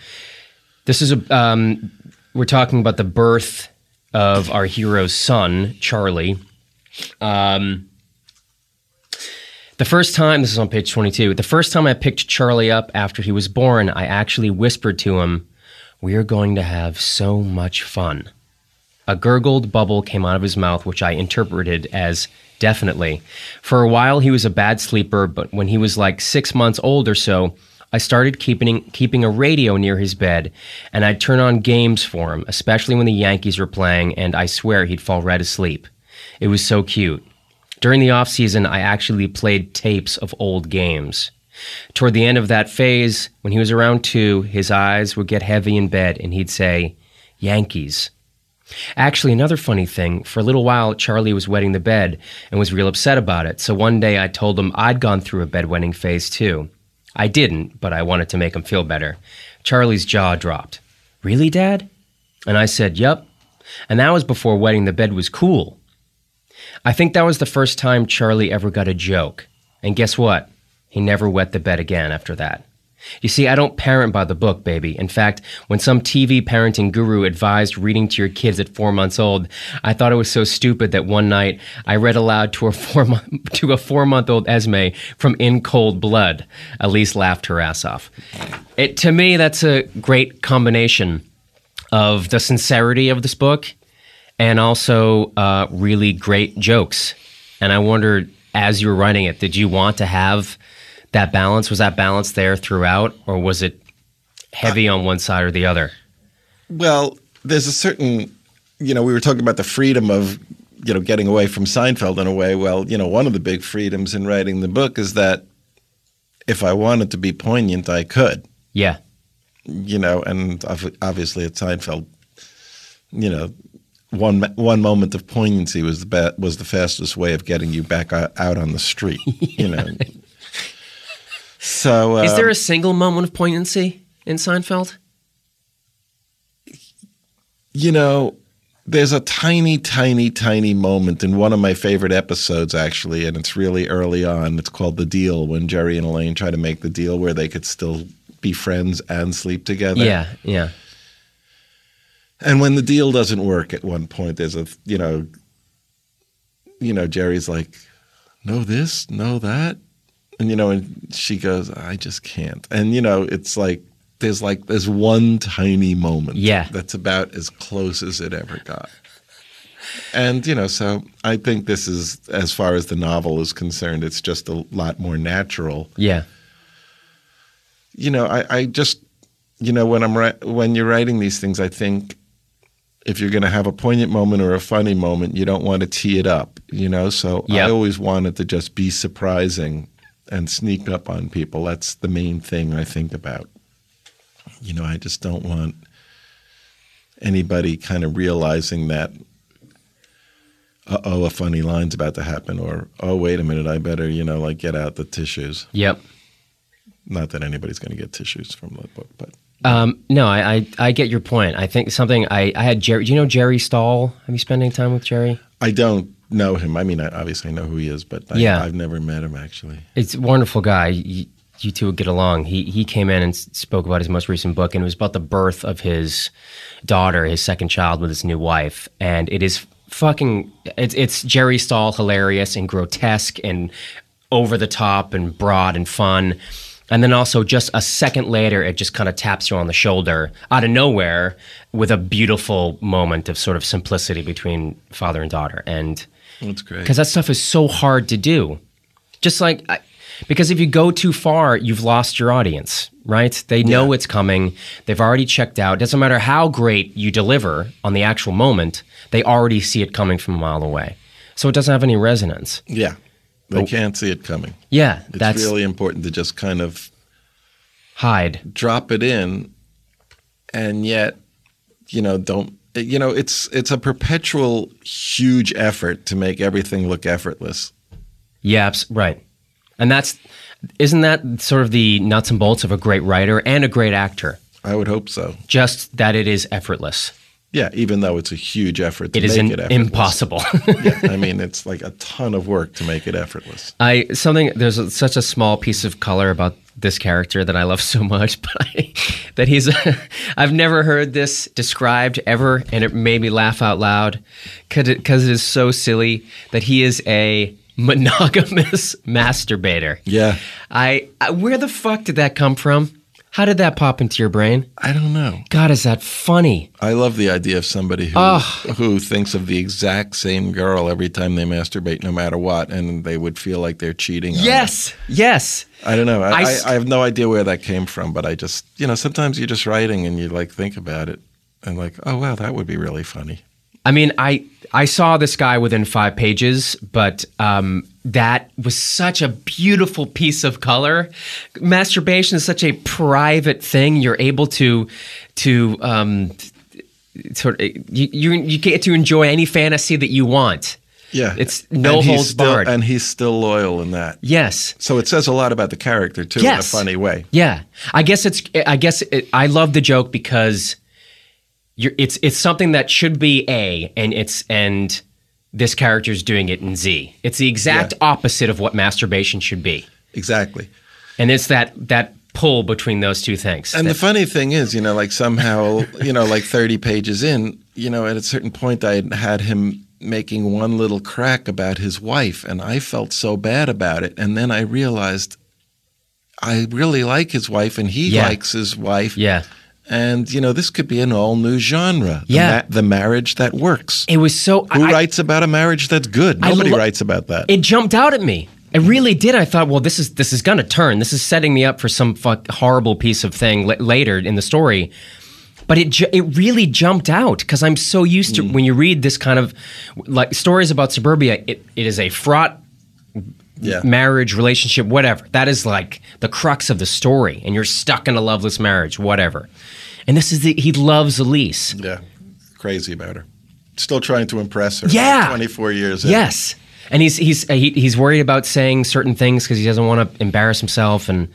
This is a. Um, we're talking about the birth of our hero's son, Charlie. Um, the first time, this is on page 22, the first time I picked Charlie up after he was born, I actually whispered to him, We are going to have so much fun. A gurgled bubble came out of his mouth, which I interpreted as definitely. For a while, he was a bad sleeper, but when he was like six months old or so, I started keeping, keeping a radio near his bed, and I'd turn on games for him, especially when the Yankees were playing, and I swear he'd fall right asleep. It was so cute. During the off season, I actually played tapes of old games. Toward the end of that phase, when he was around two, his eyes would get heavy in bed, and he'd say, Yankees. Actually, another funny thing, for a little while, Charlie was wetting the bed and was real upset about it. So one day I told him I'd gone through a bedwetting phase too. I didn't, but I wanted to make him feel better. Charlie's jaw dropped. Really, Dad? And I said, Yup. And that was before wetting the bed was cool. I think that was the first time Charlie ever got a joke. And guess what? He never wet the bed again after that. You see, I don't parent by the book, baby. In fact, when some TV parenting guru advised reading to your kids at four months old, I thought it was so stupid that one night I read aloud to a four month, *laughs* to a four month old Esme from In Cold Blood. Elise laughed her ass off. It to me, that's a great combination of the sincerity of this book and also uh, really great jokes. And I wondered, as you were writing it, did you want to have that balance? Was that balance there throughout, or was it heavy on one side or the other? Well, there's a certain, you know, we were talking about the freedom of, you know, getting away from Seinfeld in a way. Well, you know, one of the big freedoms in writing the book is that if I wanted to be poignant, I could, Yeah. you know, and ob- obviously at Seinfeld, you know, one one moment of poignancy was the ba- was the fastest way of getting you back out on the street, *laughs* you know. So, uh, Is there a single moment of poignancy in Seinfeld? You know, there's a tiny, tiny, tiny moment in one of my favorite episodes, actually, and it's really early on. It's called The Deal when Jerry and Elaine try to make the deal where they could still be friends and sleep together. Yeah, yeah. And when the deal doesn't work at one point, there's a, you know, you know, Jerry's like, no this, no that. And, you know, and she goes, I just can't. And, you know, it's like, there's like, there's one tiny moment. Yeah. That's about as close as it ever got. And, you know, so I think this is, as far as the novel is concerned, it's just a lot more natural Yeah. you know, I, I just, you know, when I'm when you're writing these things, I think if you're going to have a poignant moment or a funny moment, you don't want to tee it up, you know. So Yep. I always wanted to just be surprising and sneak up on people. That's the main thing I think about. You know, I just don't want anybody kind of realizing that. Uh oh, a funny line's about to happen, or oh, wait a minute, I better, you know, like get out the tissues. Yep. Not that anybody's going to get tissues from the book, but Um, no, I, I I get your point. I think something I, I had Jerry. Do you know Jerry Stahl? Have you spent any time with Jerry? I don't know him. I mean, I obviously know who he is, but I, Yeah. I've never met him actually. It's a wonderful guy. You, you two would get along. He he came in and spoke about his most recent book, and it was about the birth of his daughter, his second child, with his new wife. And it is fucking. It's it's Jerry Stahl hilarious and grotesque and over the top and broad and fun. And then also just a second later, it just kind of taps you on the shoulder out of nowhere with a beautiful moment of sort of simplicity between father and daughter. And That's great. because that stuff is so hard to do. Just like, I, because if you go too far, you've lost your audience, right? They know Yeah. it's coming. They've already checked out. Doesn't matter how great you deliver on the actual moment, they already see it coming from a mile away. So it doesn't have any resonance. Yeah, they can't see it coming. Yeah, It's that's really important to just kind of hide. drop it in, and yet, you know, don't. You know, it's it's a perpetual huge effort to make everything look effortless. Yeah, right. And that's, isn't that sort of the nuts and bolts of a great writer and a great actor? I would hope so. Just that it is effortless. Yeah, even though it's a huge effort to It is it effortless. impossible. *laughs* yeah, I mean, it's like a ton of work to make it effortless. I something there's a, such a small piece of color about this character that I love so much, *laughs* but I, that he's *laughs* I've never heard this described ever, and it made me laugh out loud because it, it is so silly that he is a monogamous masturbator. Yeah, I, I where the fuck did that come from? How did that pop into your brain? I don't know. God, is that funny? I love the idea of somebody who ah. who thinks of the exact same girl every time they masturbate, no matter what, and they would feel like they're cheating. on. Yes, yes. I don't know. I have no idea where that came from, but I just, you know, sometimes you're just writing and you like think about it and like, oh wow, that would be really funny. I mean, I I saw this guy within five pages, but um, that was such a beautiful piece of color. Masturbation is such a private thing. You're able to to um, sort of you, you you get to enjoy any fantasy that you want. Yeah, It's no holds still- barred. and he's still loyal in that. Yes. So it says a lot about the character too, Yes. in a funny way. Yeah, I guess it's. I guess it, I love the joke because you're. It's it's something that should be A, and it's and this character's doing it in Z. It's the exact Yeah. opposite of what masturbation should be. Exactly. And it's that that pull between those two things. And the funny thing is, you know, like somehow, you know, like 30 pages in, you know, at a certain point, I had had him making one little crack about his wife, and I felt so bad about it. And then I realized I really like his wife, and he Yeah. likes his wife. yeah. And, you know, this could be an all new genre. The Yeah. the marriage that works. It was so Who I- writes about a marriage that's good? Nobody lo- writes about that. it jumped out at me. It really did. I thought, well, this is this is gonna turn. This is setting me up for some fuck horrible piece of thing la- later in the story. But it ju- it really jumped out because I'm so used to mm. when you read this kind of like stories about suburbia. It, it is a fraught yeah. marriage, relationship, whatever. That is like the crux of the story, and you're stuck in a loveless marriage, whatever. And this is the, he loves Elise. yeah. Crazy about her. Still trying to impress her. Yeah. 24 years in. Yes, and he's he's he, he's worried about saying certain things because he doesn't want to embarrass himself. And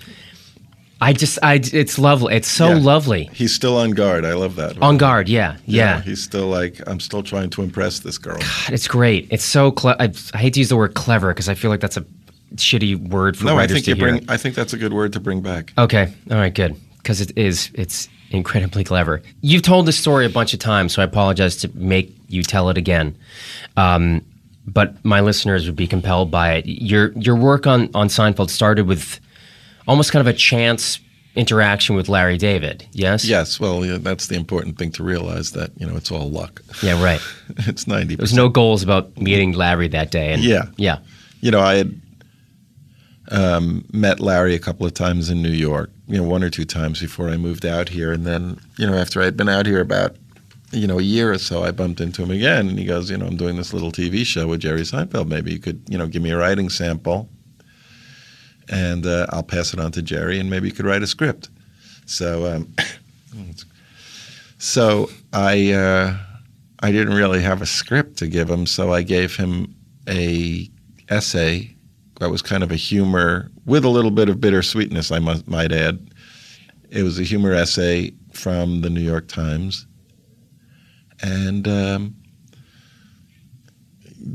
I just I it's lovely. It's so Yeah. lovely. He's still on guard. I love that. On guard, yeah, You yeah. he's still like, I'm still trying to impress this girl. God, It's great. It's so cle- I, I hate to use the word clever because I feel like that's a shitty word for No, I writers think to you hear. bring. I think that's a good word to bring back. Okay. All right. Good. Because it is. It's incredibly clever. You've told this story a bunch of times, so I apologize to make you tell it again. Um, but my listeners would be compelled by it. Your your work on on Seinfeld started with almost kind of a chance interaction with Larry David. Yes. Yes, well, yeah, that's the important thing to realize that you know it's all luck. Yeah. Right. *laughs* it's ninety. There's no goals about meeting Larry that day. And Yeah. Yeah. You know, I had um, met Larry a couple of times in New York. You know, one or two times before I moved out here, and then you know after I'd been out here about you know a year or so, I bumped into him again, and he goes, you know, I'm doing this little TV show with Jerry Seinfeld. Maybe you could you know give me a writing sample, and uh, I'll pass it on to Jerry, and maybe you could write a script. So, um, *coughs* so I uh, I didn't really have a script to give him, so I gave him a essay that was kind of a humor with a little bit of bittersweetness, I must, might add. It was a humor essay from the New York Times, and um,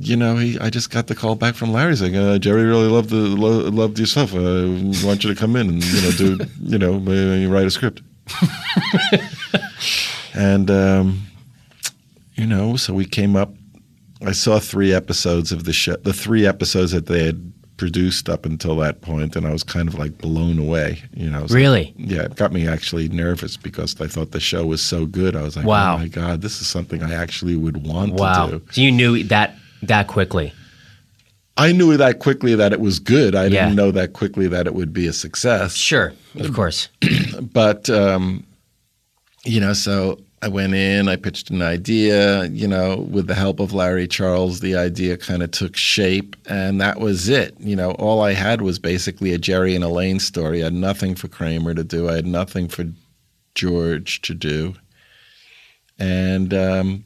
you know, he, I just got the call back from Larry saying, uh, "Jerry really loved the lo- loved your stuff. Uh, want you to come in and you know do *laughs* you know uh, write a script." *laughs* and um, you know, so we came up. I saw three episodes of the show, the three episodes that they had produced up until that point, and I was kind of like blown away. You know, I was like- Really? yeah, it got me actually nervous because I thought the show was so good. I was like, Wow. oh my god, this is something I actually would want Wow. to do. So you knew that that quickly. I knew that quickly that it was good. I Yeah. didn't know that quickly that it would be a success. Sure. Of course. *clears throat* But um, you know, so I went in, I pitched an idea, you know, with the help of Larry Charles, the idea kind of took shape and that was it. You know, all I had was basically a Jerry and Elaine story. I had nothing for Kramer to do. I had nothing for George to do. And um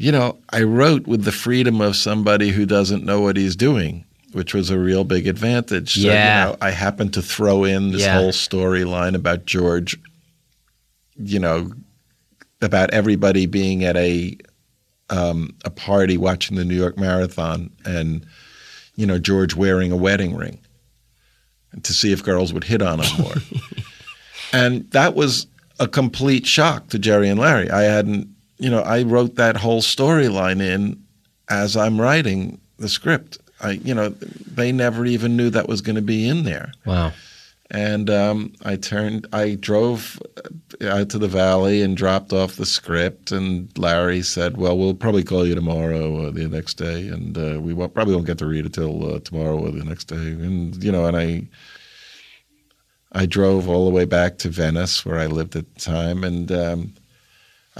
you know, I wrote with the freedom of somebody who doesn't know what he's doing, which was a real big advantage. So, Yeah. you know, I happened to throw in this Yeah. whole storyline about George, you know, about everybody being at a um, a party watching the New York Marathon and you know George wearing a wedding ring to see if girls would hit on him more. *laughs* and that was a complete shock to Jerry and Larry. I hadn't, you know, I wrote that whole storyline in as I'm writing the script. I, you know, they never even knew that was going to be in there. Wow. And um, I turned, I drove out to the valley and dropped off the script. And Larry said, "Well, we'll probably call you tomorrow or the next day, and uh, we won't, probably won't get to read it till uh, tomorrow or the next day." And you know, and I, I drove all the way back to Venice where I lived at the time, and um,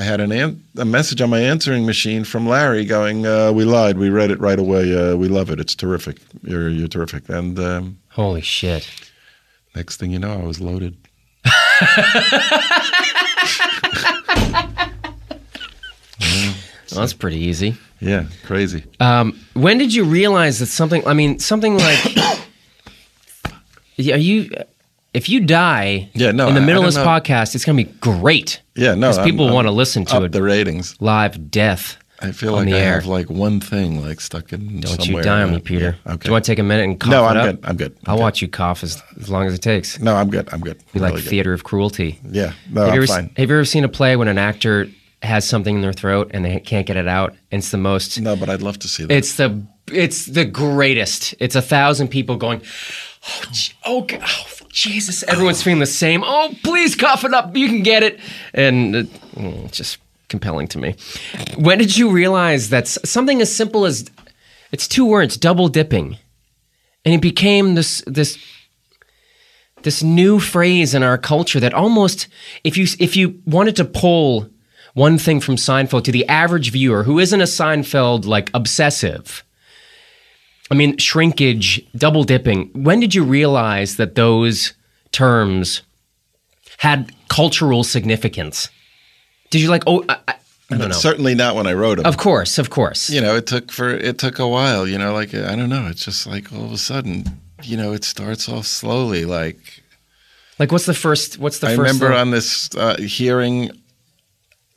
I had an, an a message on my answering machine from Larry going, uh, "We lied. We read it right away. Uh, we love it. It's terrific. You're you're terrific." And um, Holy shit. Next thing you know, I was loaded. *laughs* Well, that's pretty easy. Yeah, crazy. Um, when did you realize that something? I mean, something like, *coughs* are you? If you die, Yeah, no, in the middle of this know. podcast, it's going to be great Yeah, no, because people want to listen to it the ratings. live death I feel like the I air. have like one thing like stuck in. Don't you die on me. Peter. Yeah, Okay. Do you want to take a minute and cough no, it I'm up? good. I'm good. I'm I'll good. watch you cough as, as long as it takes. No, I'm good. I'm good. Be like Really good. theater of cruelty. Yeah. No, have, you I'm ever, fine. have you ever seen a play when an actor has something in their throat and they can't get it out? It's the most. No, but I'd love to see that. It's the it's the greatest. It's a thousand people going. Oh, gee- oh, g- oh, Jesus! Everyone's feeling the same. Oh, please cough it up. You can get it, and uh, mm, it's just compelling to me. When did you realize that something as simple as it's two words, double dipping, and it became this this this new phrase in our culture that almost if you if you wanted to pull one thing from Seinfeld to the average viewer who isn't a Seinfeld like obsessive I mean shrinkage double dipping when did you realize that those terms had cultural significance did you like oh I, I, I don't know Certainly not when I wrote them. of course of course you know, it took for it took a while. You know, like I don't know. It's just like all of a sudden, you know, it starts off slowly. Like like what's the first what's the I first remember little- on this uh, hearing,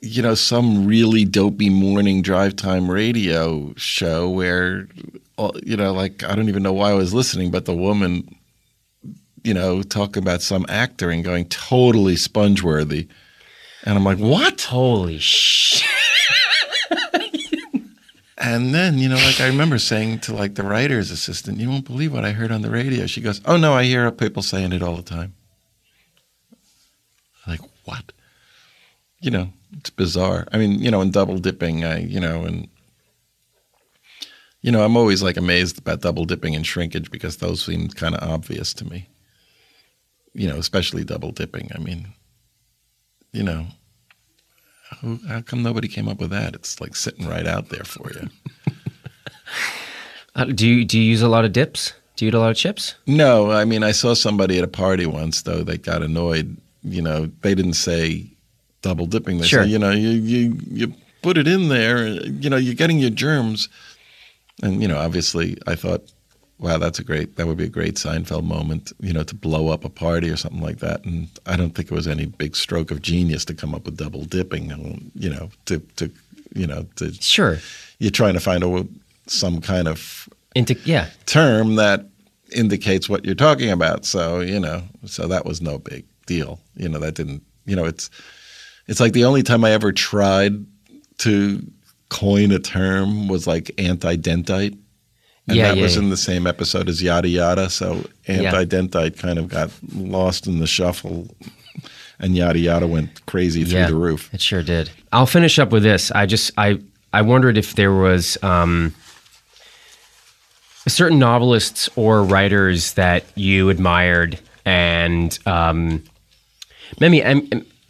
you know, some really dopey morning drive time radio show where, you know, like I don't even know why I was listening, but the woman, you know, talking about some actor and going totally sponge worthy. And I'm like, what? holy shit *laughs* And then, you know, like I remember saying to like the writer's assistant, you won't believe what I heard on the radio. She goes, Oh no, I hear people saying it all the time. I'm like, what? You know, it's bizarre. I mean, you know, in double dipping, I, you know, and you know, I'm always like amazed about double dipping and shrinkage because those seem kind of obvious to me. You know, especially double dipping. I mean, you know, who, how come nobody came up with that? It's like sitting right out there for you. *laughs* Uh, do you do you use a lot of dips do you eat a lot of chips No, I mean, I saw somebody at a party once, though, that got annoyed. You know, they didn't say double dipping. They Sure. say, you know, you, you, you put it in there, you know, you're getting your germs. And, you know, obviously I thought, wow, that's a great, that would be a great Seinfeld moment, you know, to blow up a party or something like that. And I don't think it was any big stroke of genius to come up with double dipping, and, you know, to, to, you know, to, sure you're trying to find a, some kind of into yeah term that indicates what you're talking about. So, you know, so that was no big deal. You know, that didn't, you know, it's it's like the only time I ever tried to coin a term was like anti-dentite. And Yeah, that yeah, was yeah. in the same episode as yada yada. So anti-dentite kind of got lost in the shuffle and yada yada went crazy through the roof. It sure did. I'll finish up with this. I just I I wondered if there was um, certain novelists or writers that you admired and um, maybe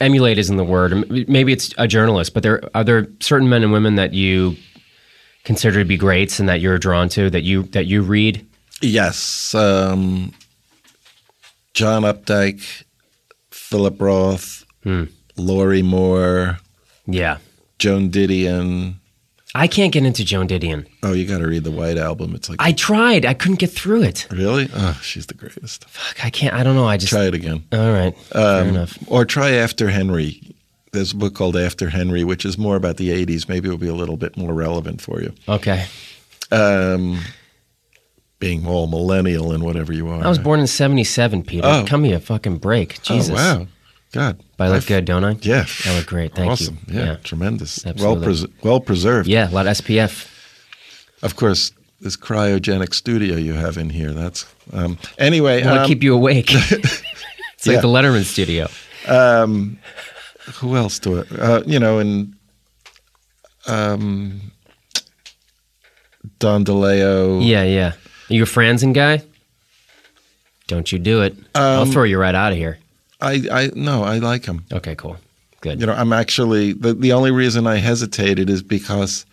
emulate isn't the word. Maybe it's a journalist, but there are there certain men and women that you consider to be greats and that you're drawn to that you that you read. Yes. Um, John Updike, Philip Roth, Hmm. Lorrie Moore, Yeah, Joan Didion. I can't get into Joan Didion. Oh, you got to read the White Album. It's like, I tried. I couldn't get through it. really? Oh, she's the greatest. Fuck, I can't. I don't know. I just. Try it again. All right. Fair Um, enough. Or try After Henry. There's a book called After Henry, which is more about the 80s. Maybe it'll be a little bit more relevant for you. Okay. Um, being all millennial and whatever you are. I was born in 77, Peter. Oh. Cut me a fucking break. Jesus. Oh, wow. God. But I look I've- good, don't I? Yeah. I look great. Thank awesome. you. Yeah, Yeah. Tremendous. Well, Absolutely. pres- well preserved. Yeah, a lot of SPF. Of course, this cryogenic studio you have in here. That's um, anyway. I want to um, keep you awake. *laughs* *laughs* it's like yeah. the Letterman studio. who else do it? Uh, you know, and um, Don DeLillo. Yeah, yeah. Are you a Franzen guy? Don't you do it. I'll Um, throw you right out of here. I, I no, I like him. Okay, cool. Good. You know, I'm actually the the only reason I hesitated is because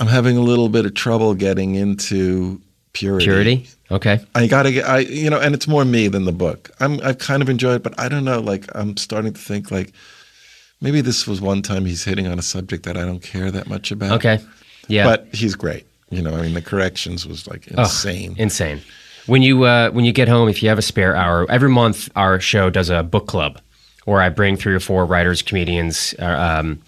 I'm having a little bit of trouble getting into purity. Purity? Okay. I gotta get, I you know, and it's more me than the book. I'm I've kind of enjoyed, it, but I don't know. Like I'm starting to think like maybe this was one time he's hitting on a subject that I don't care that much about. Okay. Yeah. but he's great. You know, I mean, the corrections was like Oh, insane. When you uh, when you get home, if you have a spare hour, every month our show does a book club where I bring three or four writers, comedians, uh, um,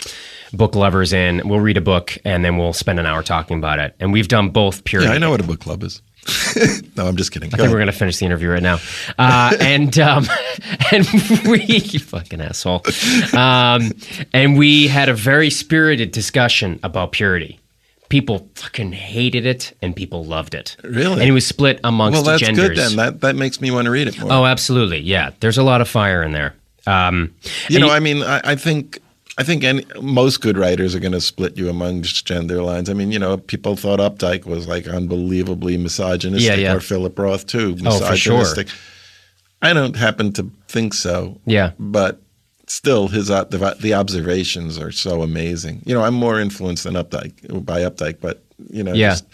book lovers in. We'll read a book and then we'll spend an hour talking about it. And we've done both purity. Yeah, I know what a book club is. *laughs* no, I'm just kidding. I think we're gonna finish the interview right now, uh, *laughs* and um, *laughs* and we you fucking asshole, um, and we had a very spirited discussion about purity. People fucking hated it, and people loved it. Really? and it was split amongst well, that's genders. good then. That that makes me want to read it more. oh, absolutely, yeah. There's a lot of fire in there. Um, you know, I mean, I, I think I think any, most good writers are going to split you amongst gender lines. I mean, you know, people thought Updike was like unbelievably misogynistic, Yeah, yeah. or Philip Roth too, misogynistic. Oh, for sure. misogynistic. I don't happen to think so. Yeah. but still, his the, the observations are so amazing. You know, I'm more influenced than Updike by Updike, but you know, Yeah. just,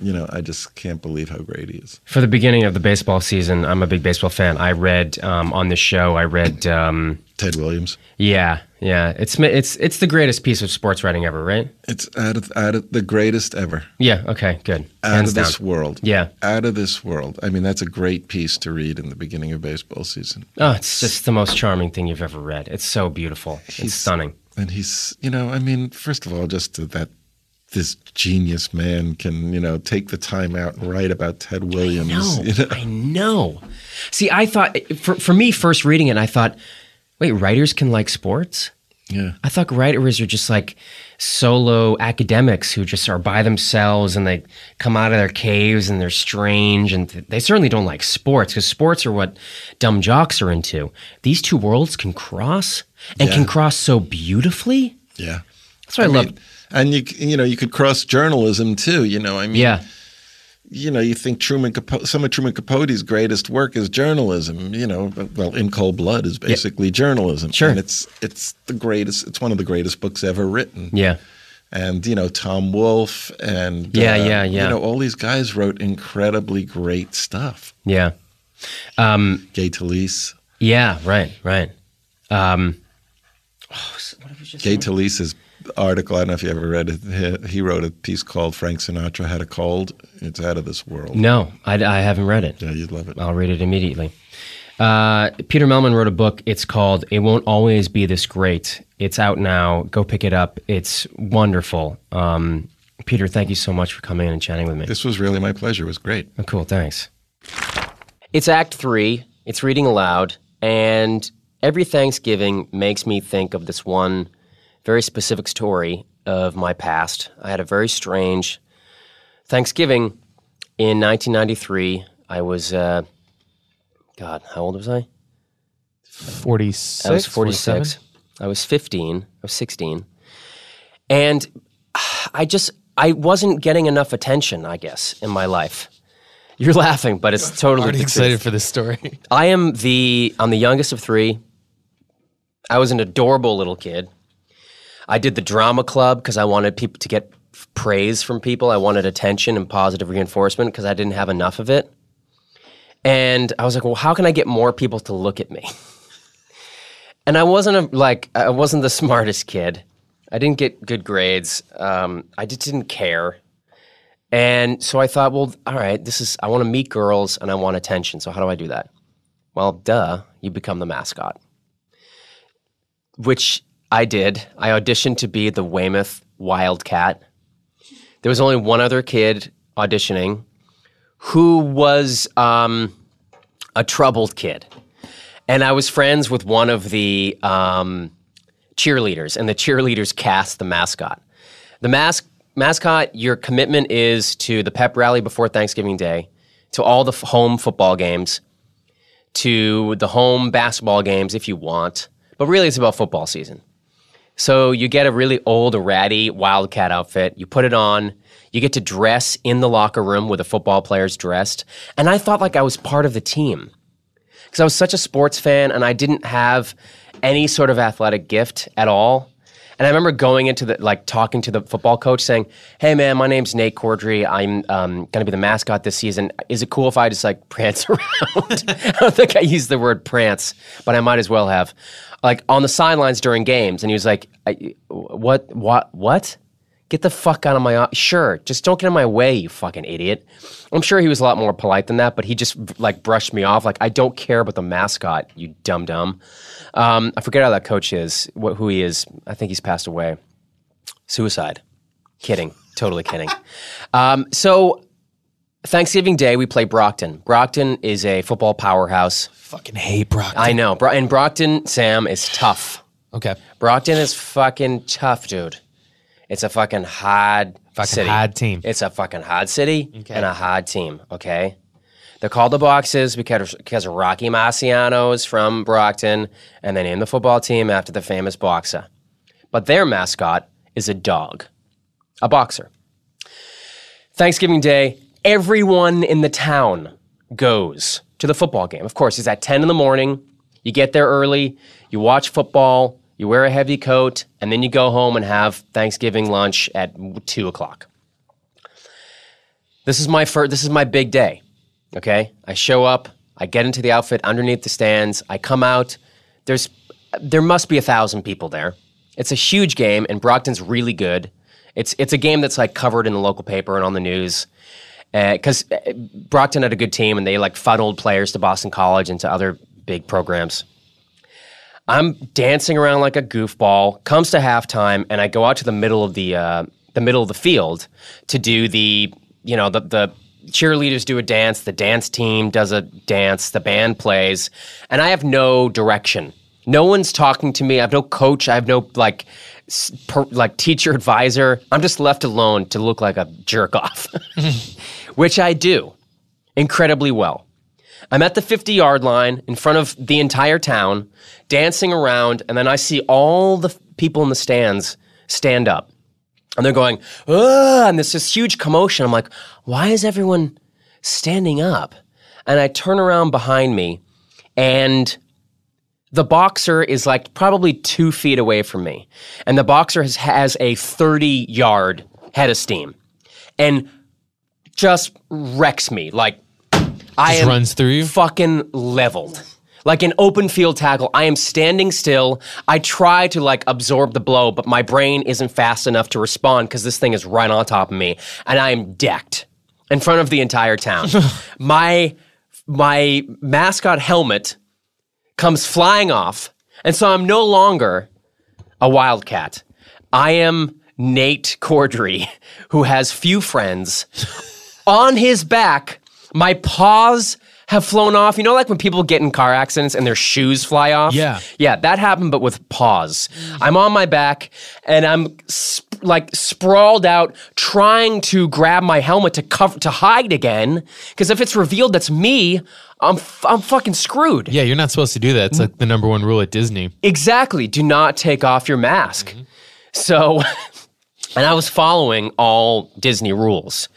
you know, I just can't believe how great he is. For the beginning of the baseball season, I'm a big baseball fan. I read um, on the show. I read, um, Ted Williams. yeah, yeah. It's it's it's the greatest piece of sports writing ever, right? It's out of, out of the greatest ever. Yeah. Okay. Good. out Hands of down. this world. Yeah. Out of this world. I mean, that's a great piece to read in the beginning of baseball season. Oh, it's just the most charming thing you've ever read. It's so beautiful. It's stunning. And he's, you know, I mean, first of all, just that this genius man can, you know, take the time out and write about Ted Williams. No, *laughs* you know? I know. See, I thought for for me first reading it, I thought, wait, writers can like sports. Yeah. I thought writers are just like solo academics who just are by themselves and they come out of their caves and they're strange and th- they certainly don't like sports because sports are what dumb jocks are into. These two worlds can cross and Yeah. can cross so beautifully. Yeah. That's what I, love. mean, and you, you know, you could cross journalism too. You know, I mean, Yeah, you know, you think Truman Capote, some of Truman Capote's greatest work is journalism. You know, well, In Cold Blood is basically journalism. Sure. and it's it's the greatest. It's one of the greatest books ever written. yeah, and you know Tom Wolfe and Yeah, uh, yeah, yeah. You know all these guys wrote incredibly great stuff. yeah, um, Gay Talese, yeah. Right, right. Um, oh, what have you just Gay said? Talese's article. I don't know if you ever read it. He, he wrote a piece called "Frank Sinatra Had a Cold." It's out of this world. No, I, I haven't read it. Yeah, you'd love it. I'll read it immediately. Uh, Peter Mehlman wrote a book. It's called "It Won't Always Be This Great." It's out now. Go pick it up. It's wonderful. Um, Peter, thank you so much for coming in and chatting with me. This was really my pleasure. It was great. Oh, cool. Thanks. It's Act Three. It's reading aloud, and every Thanksgiving makes me think of this one very specific story of my past. I had a very strange Thanksgiving in 1993. I was, uh, God, how old was I? 46. I was 46. 47? I was 15. I was 16. And I just, I wasn't getting enough attention, I guess, in my life. You're laughing, but it's totally the excited for this story. I am the, I'm the youngest of three. I was an adorable little kid. I did the drama club because I wanted people to get praise from people. I wanted attention and positive reinforcement because I didn't have enough of it. And I was like, well, how can I get more people to look at me? *laughs* And I wasn't a, like I wasn't the *laughs* smartest kid. I didn't get good grades. Um, I just didn't care. And so I thought, well, all right, this is I want to meet girls and I want attention. So how do I do that? Well, duh, you become the mascot. Which I did. I auditioned to be the Weymouth Wildcat. There was only one other kid auditioning who was um, a troubled kid. And I was friends with one of the um, cheerleaders, and the cheerleaders cast the mascot. The mas- mascot, your commitment is to the pep rally before Thanksgiving Day, to all the f- home football games, to the home basketball games if you want. But really, it's about football season. So you get a really old, ratty Wildcat outfit. You put it on. You get to dress in the locker room where the football players dressed. And I felt like I was part of the team because I was such a sports fan and I didn't have any sort of athletic gift at all. And I remember going into the like talking to the football coach saying, "Hey man, my name's Nate Corddry. I'm um, going to be the mascot this season. Is it cool if I just like *laughs* prance around?" *laughs* I don't think I used the word prance, but I might as well have. Like on the sidelines during games, and he was like, "What? What? What?" Get the fuck out of my. Sure, just don't get in my way, you fucking idiot. I'm sure he was a lot more polite than that, but he just like brushed me off. Like, I don't care about the mascot, you dumb dumb. Um, I forget how that coach is, what, who he is. I think he's passed away. Suicide. Kidding. Totally kidding. *laughs* Um, so, Thanksgiving Day, we play Brockton. Brockton is a football powerhouse. Fucking hate Brock. I know. Bro- and Brockton, Sam, is tough. okay. Brockton is fucking tough, dude. It's a fucking hard Fucking city. hard team. It's a fucking hard city and a hard team. Okay, they're called the Boxes because because Rocky Marciano is from Brockton, and they named the football team after the famous boxer. But their mascot is a dog, a boxer. Thanksgiving Day, everyone in the town goes to the football game. Of course, it's at 10 in the morning. You get there early, you watch football, you wear a heavy coat, and then you go home and have Thanksgiving lunch at 2 o'clock. This is my first, this is my big day. Okay? I show up, I get into the outfit underneath the stands, I come out. There's there must be a thousand people there. It's a huge game, and Brockton's really good. It's it's a game that's like covered in the local paper and on the news because uh, Brockton had a good team and they like funneled players to Boston College and to other big programs. I'm dancing around like a goofball. Comes to halftime, and I go out to the middle of the uh, the middle of the field to do the you know the the cheerleaders do a dance, the dance team does a dance, the band plays, and I have no direction. No one's talking to me. I have no coach. I have no like per, like teacher advisor. I'm just left alone to look like a jerk off, *laughs* *laughs* which I do incredibly well. I'm at the 50 yard line in front of the entire town, dancing around, and then I see all the people in the stands stand up. And they're going, Ugh, and there's this huge commotion. I'm like, why is everyone standing up? And I turn around behind me, and the boxer is like probably two feet away from me. And the boxer has, has a 30 yard head of steam and just wrecks me. Like, I am runs through you? fucking leveled. Like an open field tackle, I am standing still. I try to like absorb the blow, but my brain isn't fast enough to respond because this thing is right on top of me, and I am decked in front of the entire town. *laughs* my my mascot helmet comes flying off, and so I'm no longer a wildcat. I am Nate Corddry, who has few friends. On his back, my paws have flown off. You know, like when people get in car accidents and their shoes fly off? Yeah. Yeah, that happened, but with paws. I'm on my back and I'm sp- like sprawled out, trying to grab my helmet to cover to hide again. Because if it's revealed that's me, I'm f- I'm fucking screwed. Yeah, you're not supposed to do that. It's like the number one rule at Disney. Exactly. Do not take off your mask. Mm-hmm. So, *laughs* and I was following all Disney rules.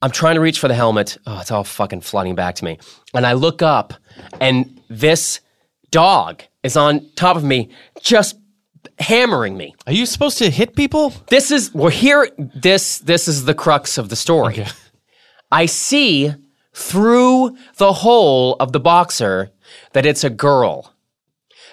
I'm trying to reach for the helmet. Oh, it's all fucking flooding back to me. And I look up, and this dog is on top of me, just hammering me. Are you supposed to hit people? This is well here this this is the crux of the story. I see through the hole of the boxer that it's a girl.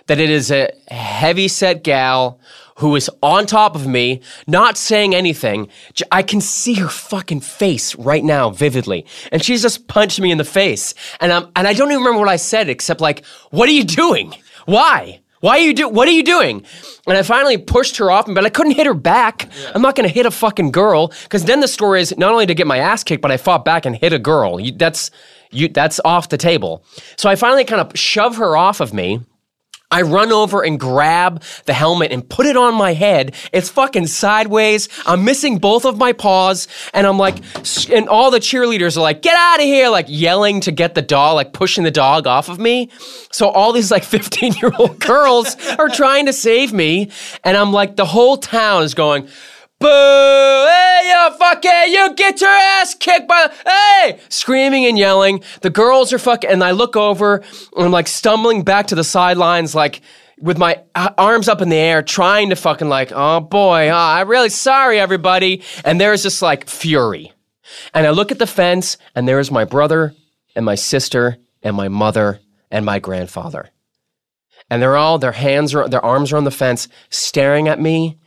That it is a heavy set gal who is on top of me, not saying anything. I can see her fucking face right now vividly. And she's just punched me in the face. And I'm and I don't even remember what I said except like, what are you doing? Why? Why are you do? What are you doing? And I finally pushed her off, but I couldn't hit her back. I'm not going to hit a fucking girl because then the story is not only to get my ass kicked, but I fought back and hit a girl. You, that's you. That's off the table. So I finally kind of shove her off of me. I run over and grab the helmet and put it on my head. It's fucking sideways. I'm missing both of my paws. And I'm like, and all the cheerleaders are like, get out of here, like yelling to get the dog, like pushing the dog off of me. So all these like *laughs* 15 year old girls are trying to save me. And I'm like, the whole town is going, Boo! Hey, you fucking, you get your ass kicked by, hey! Screaming and yelling. The girls are fucking, and I look over and I'm like stumbling back to the sidelines, like with my uh, arms up in the air, trying to fucking like, oh boy, oh, I'm really sorry, everybody. And there's just like fury. And I look at the fence, and there is my brother and my sister and my mother and my grandfather. And they're all, their hands are, their arms are on the fence, staring at me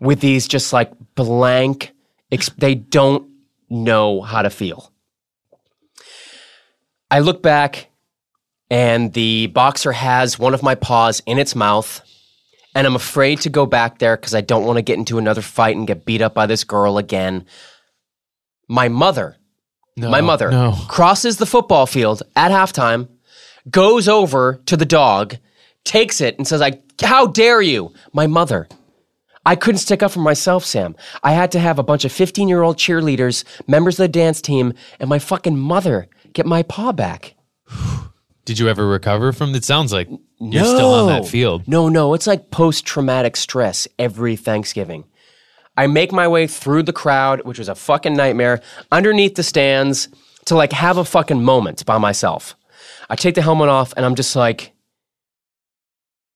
with these just like blank, ex- they don't know how to feel. I look back and the boxer has one of my paws in its mouth. And I'm afraid to go back there because I don't want to get into another fight and get beat up by this girl again. My mother, No, my mother, No. crosses the football field at halftime, goes over to the dog, takes it, and says, "I how dare you?" My mother. I couldn't stick up for myself, Sam. I had to have a bunch of 15 year old cheerleaders, members of the dance team, and my fucking mother get my paw back. *sighs* Did you ever recover from it? Sounds like you're still on that field. No, no, it's like post traumatic stress every Thanksgiving. I make my way through the crowd, which was a fucking nightmare, underneath the stands to like have a fucking moment by myself. I take the helmet off and I'm just like,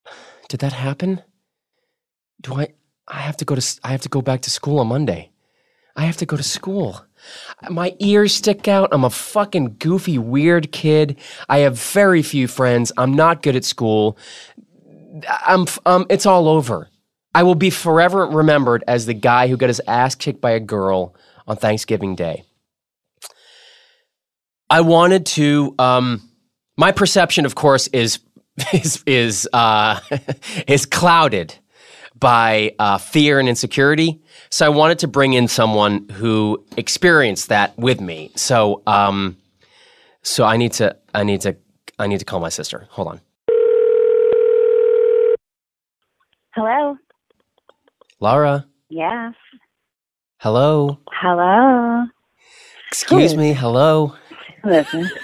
*sighs* did that happen? Do I I have to go to I have to go back to school on Monday. I have to go to school. My ears stick out. I'm a fucking goofy weird kid. I have very few friends. I'm not good at school. I'm um it's all over. I will be forever remembered as the guy who got his ass kicked by a girl on Thanksgiving Day. I wanted to um my perception of course is *laughs* is is uh *laughs* is clouded by uh, fear and insecurity. So I wanted to bring in someone who experienced that with me. So um so I need to I need to I need to call my sister. Hold on. Hello. Laura, Yes. hello. Hello. Excuse me, hello. Listen. *laughs*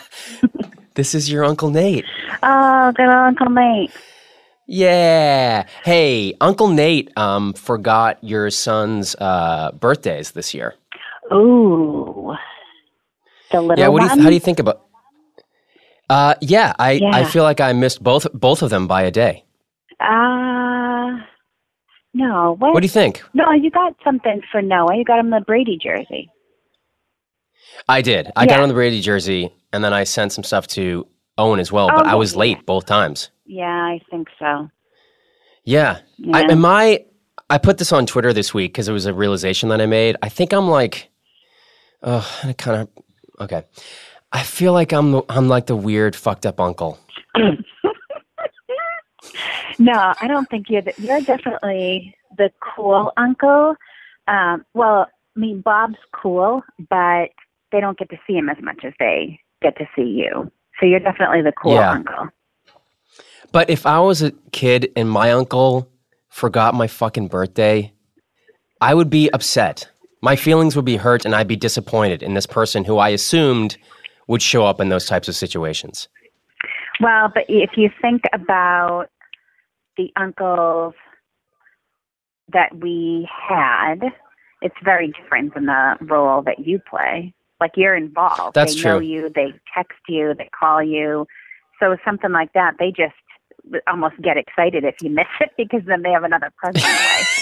This is your Uncle Nate. Oh, good Uncle Nate. Yeah. Hey, Uncle Nate um, forgot your son's uh, birthdays this year. Ooh. The little yeah. What do you, how do you think about? Uh, yeah, I, I feel like I missed both both of them by a day. Uh, no. What? What do you think? no, you got something for Noah. You got him the Brady jersey. I did. I got him the Brady jersey, and then I sent some stuff to Owen as well. Oh, but I was yeah. late both times. Yeah, I think so. Yeah. I, am I? I put this on Twitter this week because it was a realization that I made. I think I'm like, oh, I kind of okay. I feel like I'm I'm like the weird fucked up uncle. *laughs* No, I don't think you're. The, you're definitely the cool uncle. Um, well, I mean, Bob's cool, but they don't get to see him as much as they get to see you. So you're definitely the cool Yeah. uncle. But if I was a kid and my uncle forgot my fucking birthday, I would be upset. My feelings would be hurt, and I'd be disappointed in this person who I assumed would show up in those types of situations. Well, but if you think about the uncles that we had, it's very different than the role that you play. Like you're involved. That's they know you, they text you, they call you. So something like that, they just almost get excited if you miss it because then they have another present away. *laughs*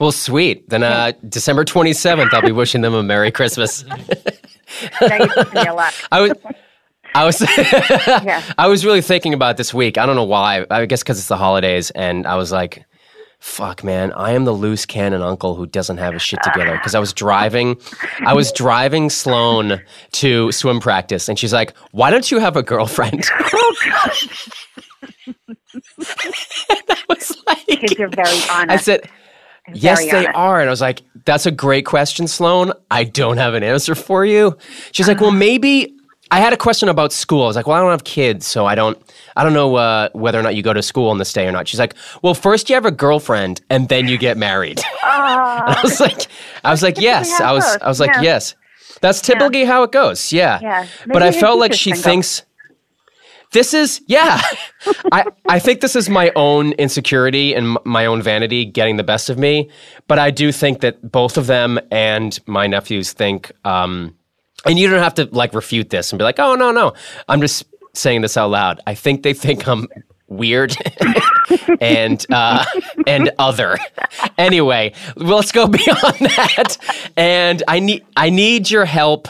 Well, sweet. Then uh, December 27th, I'll be wishing them a Merry Christmas. now you're pissing. *laughs* I was, I was, *laughs* Yeah. I was really thinking about this week. I don't know why. I guess because it's the holidays, and I was like, "Fuck, man! I am the loose cannon uncle who doesn't have his shit together." Because I was driving, I was driving Sloan to swim practice, and she's like, "Why don't you have a girlfriend?" *laughs* I was like, Kids are very I honest. said. Yes, they honest. are. And I was like, that's a great question, Sloan. I don't have an answer for you. She's like, well, maybe I had a question about school. I was like, well, I don't have kids, so I don't I don't know uh, whether or not you go to school on this day or not. She's like, well, first you have a girlfriend and then you get married. *laughs* Ah, I was like I was like, yes. I was. I was like, Yeah. yes. That's typically how it goes. Yeah. Yeah. But I felt like she single. thinks this is yeah. *laughs* I I think this is my own insecurity and my own vanity getting the best of me. But I do think that both of them and my nephews think. Um, and you don't have to like refute this and be like, oh no no. I'm just saying this out loud. I think they think I'm weird *laughs* and uh, and other. Anyway, let's go *laughs* beyond that. And I need I need your help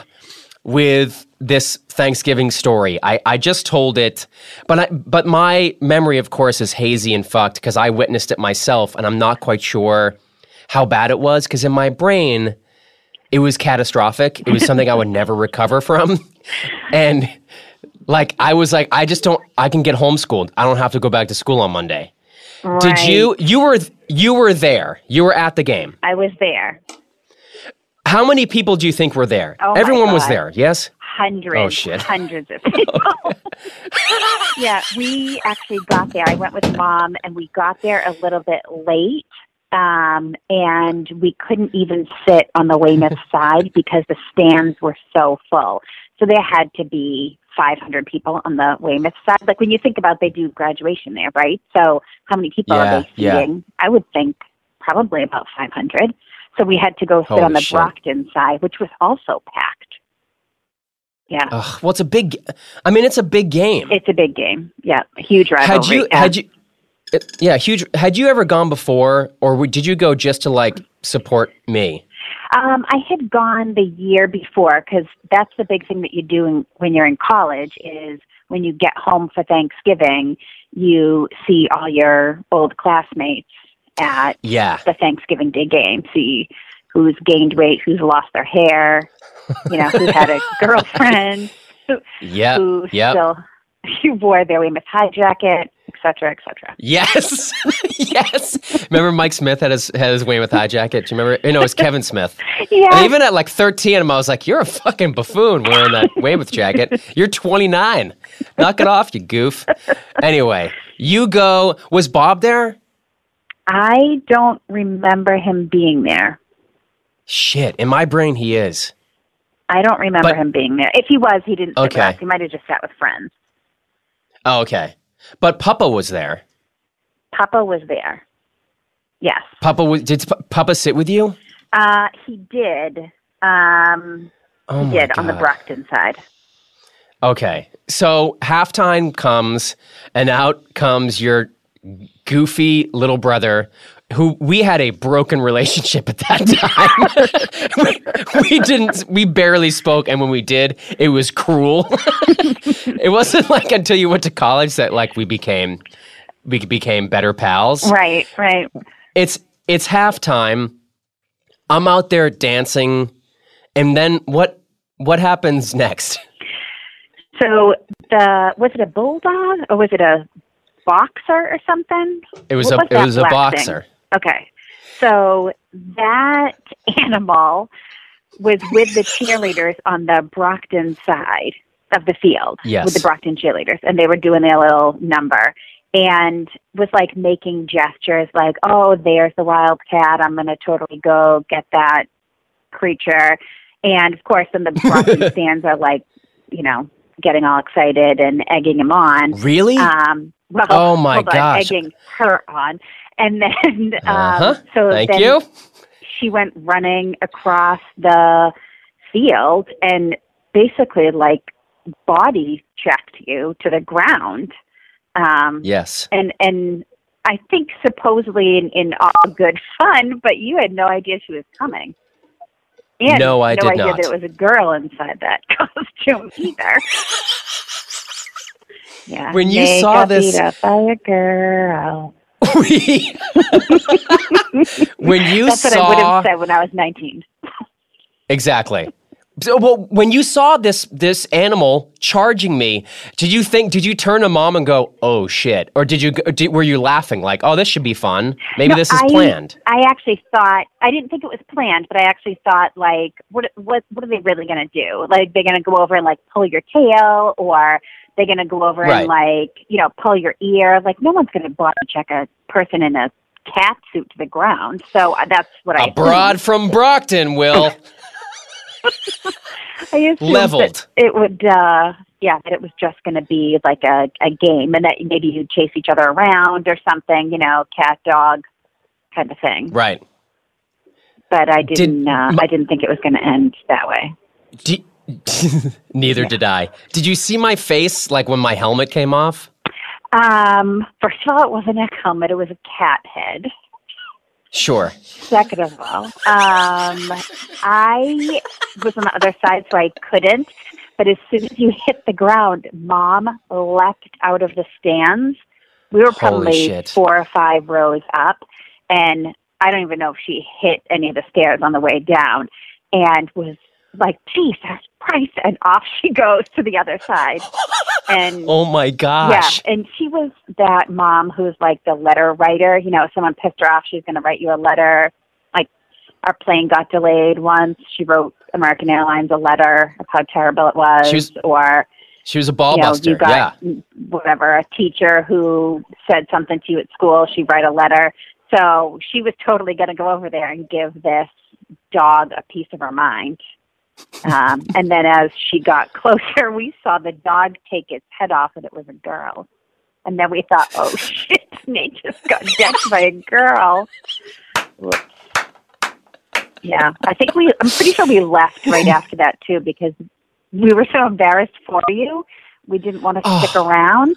with this Thanksgiving story. I, I just told it, but I, but my memory, of course, is hazy and fucked because I witnessed it myself, and I'm not quite sure how bad it was because in my brain it was catastrophic. It was something I would never recover from. *laughs* And like I was like I just don't I can get homeschooled. I don't have to go back to school on Monday. Did you you were you were there. You were at the game. I was there. How many people do you think were there? Oh Everyone was there. Yes? Hundreds, Oh, shit. *laughs* hundreds of people. yeah, we actually got there. I went with mom, and we got there a little bit late, um, and we couldn't even sit on the Weymouth *laughs* side because the stands were so full. So there had to be 500 people on the Weymouth side. Like when you think about, they do graduation there, right? So how many people Yeah, are they yeah. I would think probably about 500. So we had to go sit Holy on the shit. Brockton side, which was also packed. Yeah. Ugh, well, it's a big. I mean, it's a big game. It's a big game. Yeah, huge rivalry. had you yeah. had you uh, yeah huge had you ever gone before or did you go just to like support me Um, I had gone the year before because that's the big thing that you do in, when you're in college is when you get home for Thanksgiving, you see all your old classmates at yeah the Thanksgiving Day game. See who's gained weight, who's lost their hair, you know, who had a girlfriend, yep who yep. still *laughs* who wore their Weymouth high jacket, et cetera, et cetera. yes *laughs* yes. Remember mike smith had his had his weymouth high jacket? Do you remember? You know it was kevin smith. *laughs* Yeah. and even at like 13 i was like you're a fucking buffoon wearing that weymouth jacket. You're 29 knock it off you goof. Anyway you go was bob there? I don't remember him being there. shit in my brain he is I don't remember But- him being there. If he was, he didn't sit with Okay. us. He might have just sat with friends. oh okay but papa was there Papa was there. Yes. papa was did papa sit with you Uh, he did. Um, oh he did on the God. Brockton side. Okay. So halftime comes, and out comes your goofy little brother, who we had a broken relationship at that time. *laughs* we, we didn't, we barely spoke, and when we did, it was cruel. *laughs* it wasn't like until you went to college that like we became, we became better pals. Right, right. It's it's halftime. I'm out there dancing, and then what? What happens next? So the was it a bulldog or was it a boxer or something? It was What a it was a boxer. thing? Okay. So that animal was with the cheerleaders on the Brockton side of the field Yes. with the Brockton cheerleaders, and they were doing their little number and was like making gestures like, oh, there's the wildcat. I'm going to totally go get that creature. And of course, then the Brockton *laughs* stands are like, you know, getting all excited and egging him on. Really? Um, well, Oh, my hold on, gosh. egging her on, and then um, uh-huh. so Thank then you. she went running across the field and basically like body checked you to the ground. Um, Yes. and and I think supposedly in, in all good fun, but you had no idea she was coming. And No, I no did idea not. that it was a girl inside that *laughs* costume either. yeah. When you saw this- by a girl. We- *laughs* when you That's what I would have said when I was nineteen. exactly. So, well, when you saw this this animal charging me, did you think? Did you turn to mom and go, "Oh shit," or did you? Did, were you laughing like, "Oh, this should be fun. Maybe No, this is I- planned." I actually thought I didn't think it was planned, but I actually thought like, what what what are they really going to do? Like they're to go over and like pull your tail, or they're going to go over Right. and like you know pull your ear. Like no one's going to body check a person in a cat suit to the ground. So uh, that's what I A broad from Brockton, Will. *laughs* I leveled. it would. uh yeah, that it was just going to be like a, a game, and that maybe you'd chase each other around or something, you know, cat dog kind of thing. right. But I didn't. uh, my- I didn't think it was going to end that way. Do- Neither did I. Did you see my face like when my helmet came off? Um, first of all, it wasn't a helmet; it was a cat head. Sure. Second of all, um, I was on the other side, so I couldn't. But as soon as you hit the ground, Mom leapt out of the stands. We were probably four or five rows up, and I don't even know if she hit any of the stairs on the way down, and was like, Jesus Christ! And off she goes to the other side, and *laughs* Oh my gosh. yeah, and she was that mom who's like the letter writer. You know, someone pissed her off. She's going to write you a letter. Like our plane got delayed once. She wrote American Airlines a letter of how terrible it was, She was or She was a ball you know, buster. you got yeah. whatever a teacher who said something to you at school. She'd write a letter. So she was totally going to go over there and give this dog a piece of her mind. Um, and then as she got *laughs* closer, we saw the dog take its head off, and it was a girl. And then we thought, oh *laughs* shit, Nate just got decked by a girl. Whoops. Yeah, I think we. I'm pretty sure we left right *laughs* after that too because we were so embarrassed for you. We didn't want to stick around.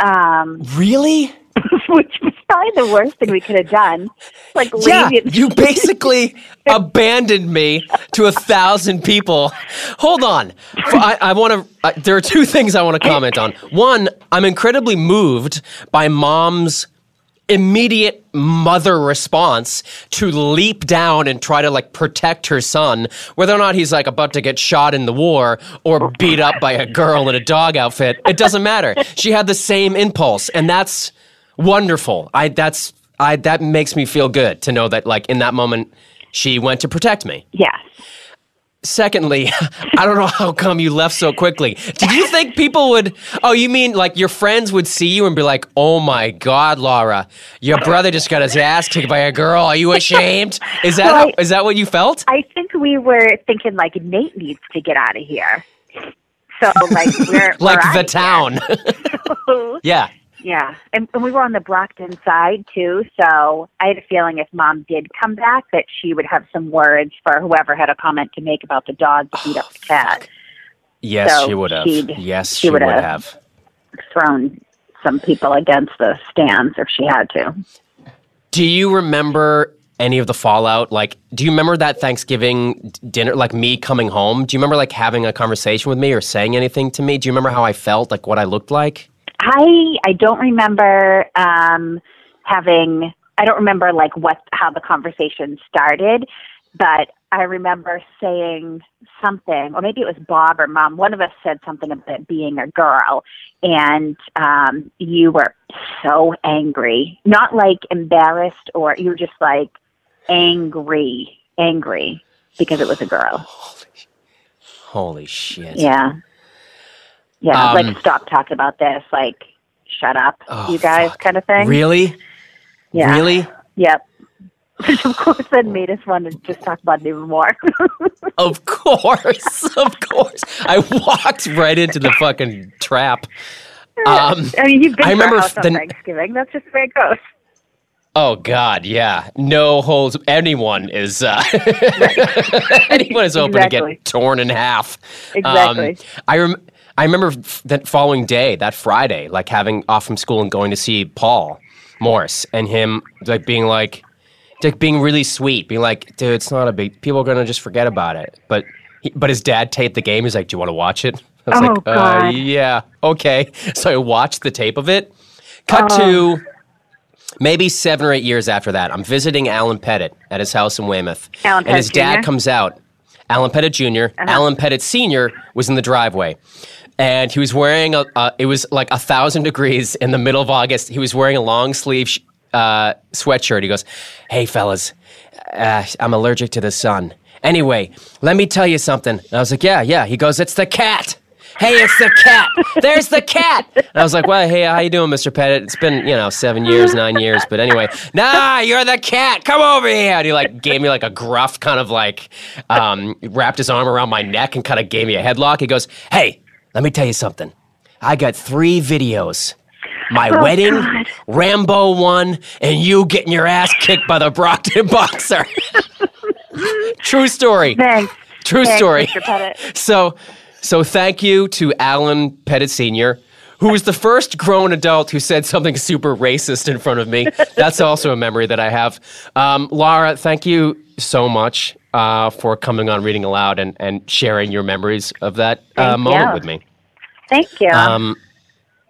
Um, Really? *laughs* which was probably the worst thing we could have done. Like Yeah, you *laughs* basically abandoned me to a thousand people. Hold on, I want to. Uh, there are two things I want to comment on. One, I'm incredibly moved by mom's immediate mother response to leap down and try to like protect her son, whether or not he's like about to get shot in the war or beat up by a girl in a dog outfit. It doesn't matter. She had the same impulse, and that's wonderful. I that's I that makes me feel good to know that like in that moment she went to protect me. Yes. Secondly, *laughs* I don't know how come you left so quickly. Did you think people would Oh, you mean like your friends would see you and be like, "Oh my god, Laura, your brother just got his ass kicked by a girl. Are you ashamed?" Is that Well, how, I- is that what you felt? I think we were thinking like Nate needs to get out of here. So like we're *laughs* like we're the town. here. *laughs* yeah. Yeah, and, and we were on the Brockton side too. So I had a feeling if mom did come back, that she would have some words for whoever had a comment to make about the dog that beat up the oh, cat. Yes, So she would have. Yes, she she would would have. have. Thrown some people against the stands if she had to. Do you remember any of the fallout? Like, do you remember that Thanksgiving dinner, like me coming home? Do you remember like having a conversation with me or saying anything to me? Do you remember how I felt, like what I looked like? I I don't remember um, having. I don't remember like what how the conversation started, but I remember saying something, or maybe it was Bob or Mom. One of us said something about being a girl, and um, you were so angry, not like embarrassed, or you were just like angry, angry because it was a girl. Holy, Holy shit. Yeah. Yeah, Um, like stop talking about this, like shut up, Oh, you guys, fuck. kind of thing. Really? Yeah. Really? Yep. *laughs* Which of course then made us want to just talk about it even more. *laughs* Of course. *laughs* of course. I walked right into the fucking trap. Um, I mean, you've been I remember house the- on Thanksgiving. That's just way it goes. Oh God, yeah. No holds. Anyone is uh, anyone is open to get torn in half. Exactly. Um, I rem- I remember f- that following day, that Friday, like having off from school and going to see Paul Morris, and him like being like, like being really sweet, being like, dude, it's not a big. People are gonna just forget about it. But he, but his dad taped the game. He's like, do you want to watch it? I was Oh, like, uh, God. yeah, okay. *laughs* So I watched the tape of it. Cut Oh. to maybe seven or eight years after that, I'm visiting Alan Pettit at his house in Weymouth. Alan and his dad Jr.? comes out. Alan Pettit junior Uh-huh. Alan Pettit Sr. was in the driveway. And he was wearing a, uh, it was like a thousand degrees in the middle of August. He was wearing a long sleeve sh- uh, sweatshirt. He goes, Hey, fellas, uh, I'm allergic to the sun. Anyway, let me tell you something. And I was like, Yeah, yeah. He goes, It's the cat. Hey, it's the cat. *laughs* There's the cat. And I was like, well, hey, how you doing, Mr. Pettit? It's been, you know, seven years, nine years. But anyway, nah, you're the cat. Come over here. And he like gave me like a gruff kind of like, um, wrapped his arm around my neck and kind of gave me a headlock. He goes, hey, let me tell you something. I got three videos. My Oh, wedding, God. Rambo one, and you getting your ass kicked by the Brockton *laughs* boxer. *laughs* True story. Thanks. True Thanks, story. Mr. Pettit. So, so thank you to Alan Pettit Sr., who was the first grown adult who said something super racist in front of me. That's also a memory that I have. Um, Laura, thank you so much uh, for coming on Reading Aloud and, and sharing your memories of that uh, moment you. with me. Thank you. Um,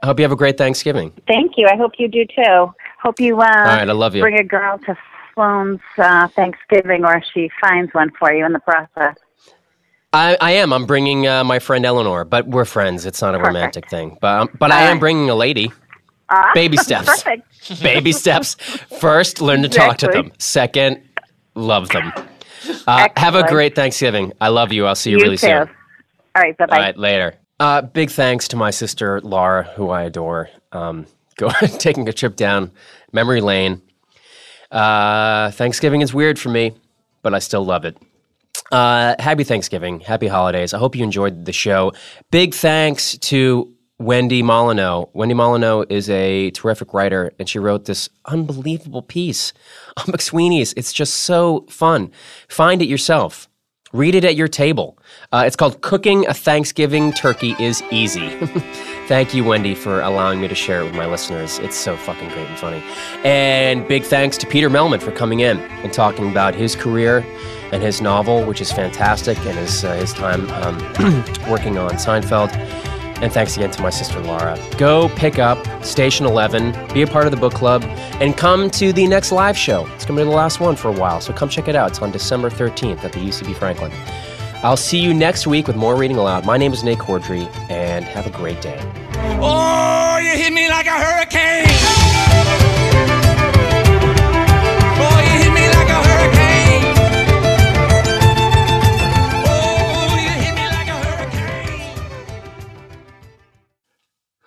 I hope you have a great Thanksgiving. Thank you. I hope you do too. Hope you uh, right, I love you. bring a girl to Sloan's uh, Thanksgiving, or she finds one for you in the process. I, I am. I'm bringing uh, my friend Eleanor, but we're friends. It's not a Perfect. romantic thing. But um, but I am right. bringing a lady. Ah, *laughs* Baby steps. Perfect. Baby steps. First, learn to talk to them. Second, love them. Uh, have a great Thanksgiving. I love you. I'll see you, You really too. soon. All right. Bye bye. All right, later. Uh, big thanks to my sister Laura, who I adore. Um, *laughs* go taking a trip down memory lane. Uh, Thanksgiving is weird for me, but I still love it. Uh, happy Thanksgiving, happy holidays. I hope you enjoyed the show. Big thanks to Wendy Molyneux. Wendy Molyneux is a terrific writer, and she wrote this unbelievable piece *laughs* on McSweeney's. It's just so fun. Find it yourself. Read it at your table. Uh, it's called Cooking a Thanksgiving Turkey is Easy. *laughs* Thank you, Wendy, for allowing me to share it with my listeners. It's so fucking great and funny. And big thanks to Peter Mehlman for coming in and talking about his career and his novel, which is fantastic, and his, uh, his time um, *clears throat* working on Seinfeld. And thanks again to my sister Laura. Go pick up Station 11, be a part of the book club, and come to the next live show. It's going to be the last one for a while, so come check it out. It's on December 13th at the UCB Franklin. I'll see you next week with more Reading Aloud. My name is Nate Corddry, and have a great day. Oh, you hit me like a hurricane.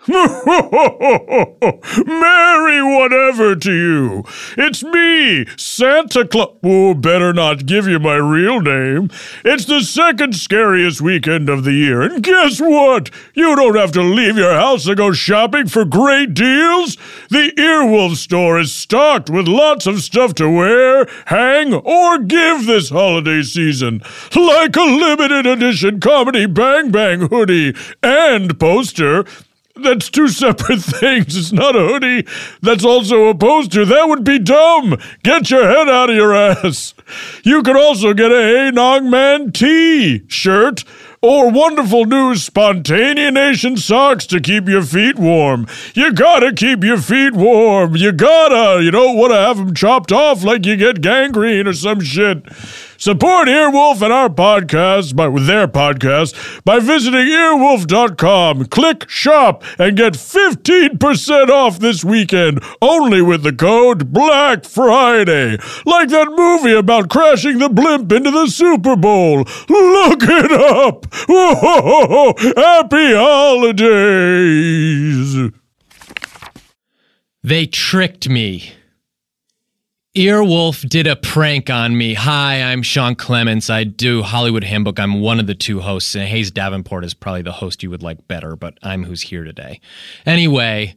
*laughs* Merry whatever to you. It's me, Santa Claus. Oh, better not give you my real name. It's the second scariest weekend of the year. And guess what? You don't have to leave your house to go shopping for great deals. The Earwolf store is stocked with lots of stuff to wear, hang, or give this holiday season. Like a limited edition comedy Bang Bang hoodie and poster. That's two separate *laughs* things. It's not a hoodie. That's also a poster. That would be dumb. Get your head out of your ass. You could also get a Hey Nog Man T shirt or wonderful new Spontaneanation socks to keep your feet warm. You gotta keep your feet warm. You gotta. You don't want to have them chopped off like you get gangrene or some shit. Support Earwolf and our podcast by their podcast by visiting earwolf.com. Click shop and get 15% off this weekend only with the code Black Friday. Like that movie about crashing the blimp into the Super Bowl. Look it up. *laughs* Happy holidays. They tricked me. Earwolf did a prank on me. Hi, I'm Sean Clements. I do Hollywood Handbook. I'm one of the two hosts, and Hayes Davenport is probably the host you would like better, but I'm who's here today. Anyway,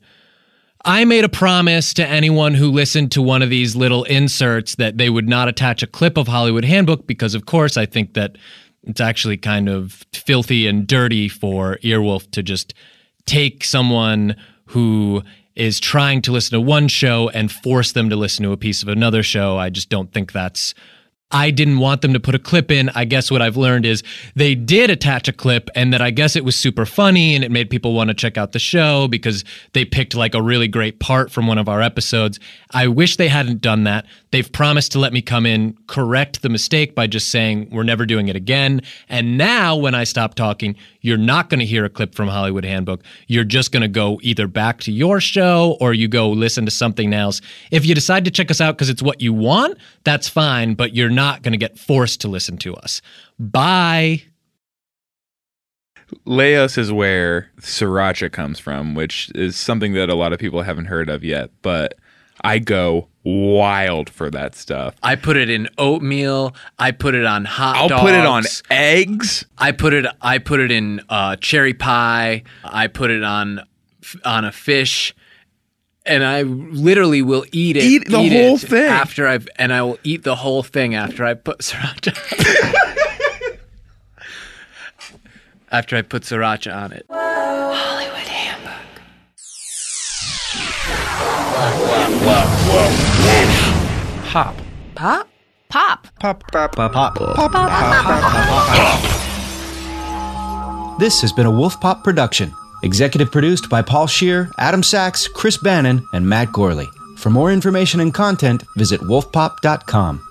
I made a promise to anyone who listened to one of these little inserts that they would not attach a clip of Hollywood Handbook because, of course, I think that it's actually kind of filthy and dirty for Earwolf to just take someone who is trying to listen to one show and force them to listen to a piece of another show. I just don't think that's. I didn't want them to put a clip in. I guess what I've learned is they did attach a clip and that I guess it was super funny and it made people want to check out the show because they picked like a really great part from one of our episodes. I wish they hadn't done that. They've promised to let me come in, correct the mistake by just saying we're never doing it again. And now when I stop talking, you're not going to hear a clip from Hollywood Handbook. You're just going to go either back to your show or you go listen to something else. If you decide to check us out because it's what you want, that's fine, but you're not going to get forced to listen to us. Bye. Laos is where sriracha comes from, which is something that a lot of people haven't heard of yet, but I go wild for that stuff. I put it in oatmeal. I put it on hot I'll dogs. put it on eggs. I put it. I put it in uh, cherry pie. I put it on on a fish, and I literally will eat it. Eat the whole it thing. after I've, and I will eat the whole thing after I put sriracha. *laughs* after I put sriracha on it. Pop. Pop? Pop. Pop pop pop pop. This has been a Wolf Pop production. Executive produced by Paul Scheer, Adam Sachs, Chris Bannon, and Matt Gourley. For more information and content, visit wolfpop.com.